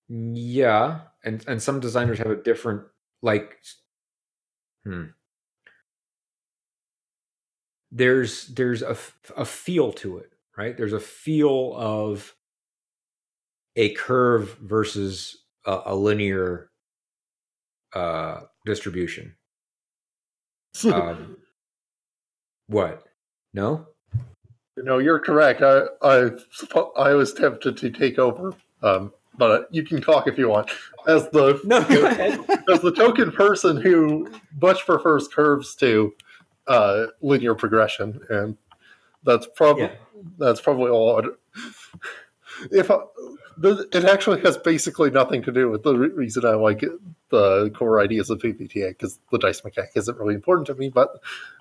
Speaker 2: Yeah, and and some designers have a different like hmm. There's there's a a feel to it, right? There's a feel of a curve versus a, a linear uh distribution. Um what? No?
Speaker 4: No, you're correct. I I I was tempted to take over, um, but you can talk if you want. As the
Speaker 2: No,
Speaker 4: as the token person who much prefers curves to uh, linear progression, and that's probably
Speaker 2: Yeah.
Speaker 4: that's probably all. If I, the, it actually has basically nothing to do with the re- reason I like the core ideas of PbtA because the dice mechanic isn't really important to me, but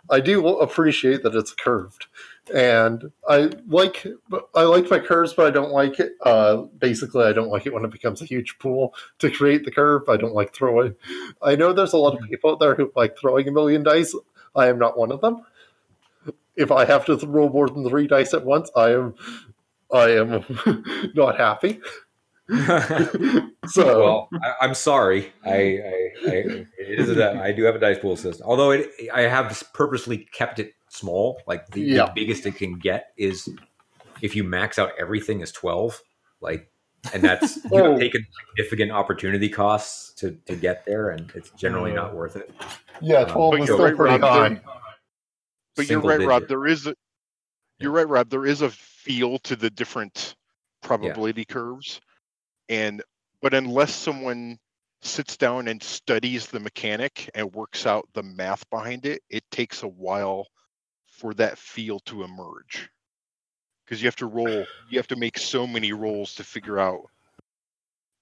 Speaker 4: I do appreciate that it's curved, and I like I like my curves, but I don't like it. Uh, basically, I don't like it when it becomes a huge pool to create the curve. I don't like throwing. I know there's a lot of people out there who like throwing a million dice. I am not one of them. If I have to roll more than three dice at once, I am I am not happy. so
Speaker 2: well, I, I'm sorry. I, I, I it is a, I do have a dice pool system. Although it, I have purposely kept it small. Like the,
Speaker 4: Yeah.
Speaker 2: the biggest it can get is if you max out everything is twelve. Like, and that's you
Speaker 4: Oh.
Speaker 2: have taken significant opportunity costs to to get there, and it's generally not worth it.
Speaker 4: yeah, um, twelve
Speaker 3: But
Speaker 4: was
Speaker 3: you're
Speaker 4: still
Speaker 3: right,
Speaker 4: pretty
Speaker 3: Rob,
Speaker 4: high.
Speaker 3: But you're right, Rob. There is a you're right, Rob. There is a feel to the different probability curves, and but unless someone sits down and studies the mechanic and works out the math behind it, it takes a while for that feel to emerge. Because you have to roll, you have to make so many rolls to figure out,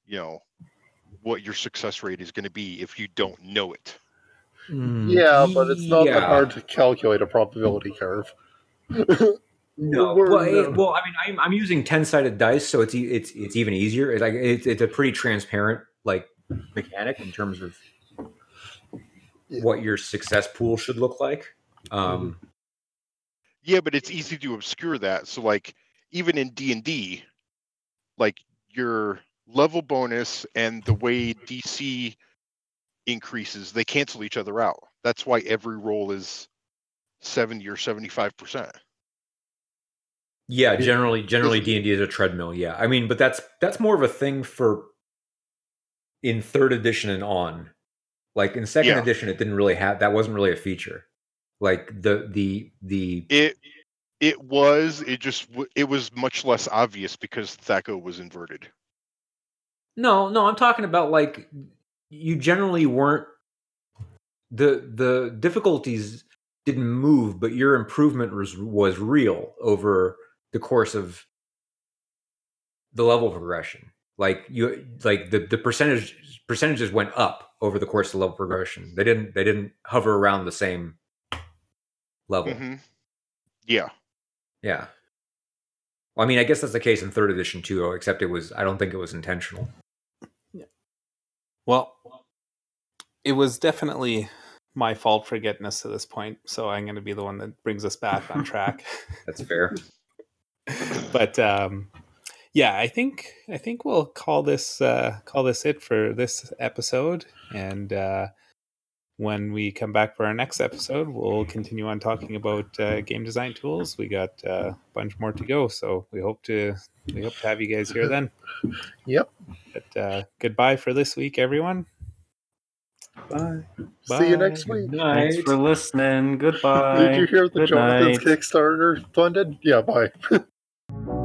Speaker 3: you know, what your success rate is going to be if you don't know it.
Speaker 2: Mm,
Speaker 4: Yeah, but it's not
Speaker 2: yeah.
Speaker 4: that hard to calculate a probability curve.
Speaker 2: No, well, it, well, I mean, I'm, I'm using ten sided dice, so it's e- it's it's even easier. It's like it's, it's a pretty transparent like mechanic in terms of
Speaker 4: Yeah.
Speaker 2: what your success pool should look like. Um,
Speaker 3: Yeah, but it's easy to obscure that. So like even in D and D, like your level bonus and the way DC increases, they cancel each other out. That's why every roll is seventy or seventy five percent.
Speaker 2: yeah, generally, generally D and D is a treadmill. Yeah, I mean, but that's that's more of a thing for in third edition and on. Like in second
Speaker 3: Yeah.
Speaker 2: edition, it didn't really have that wasn't really a feature. Like the the the
Speaker 3: It it was it just it was much less obvious because THAC0 was inverted.
Speaker 2: No, no, I'm talking about like you generally weren't the the difficulties didn't move, but your improvement was was real over the course of the level progression. Like you like the the percentage percentages went up over the course of the level progression. They didn't they didn't hover around the same level.
Speaker 3: hmm Yeah.
Speaker 2: Yeah. Well, I mean, I guess that's the case in third edition too, except it was I don't think it was intentional. Yeah.
Speaker 1: Well, it was definitely my fault for getting us to this point, so I'm going to be the one that brings us back on track.
Speaker 2: That's fair.
Speaker 1: but um, yeah, I think I think we'll call this uh, call this it for this episode, and uh, when we come back for our next episode, we'll continue on talking about uh, game design tools. We got uh, a bunch more to go, so we hope to we hope to have you guys here then.
Speaker 4: Yep.
Speaker 1: But uh, goodbye for this week, everyone.
Speaker 5: Bye.
Speaker 4: See you next week.
Speaker 6: Thanks for listening. Goodbye.
Speaker 4: Did you hear the
Speaker 6: Good
Speaker 4: Jonathan's
Speaker 6: night.
Speaker 4: Kickstarter funded? Yeah, bye.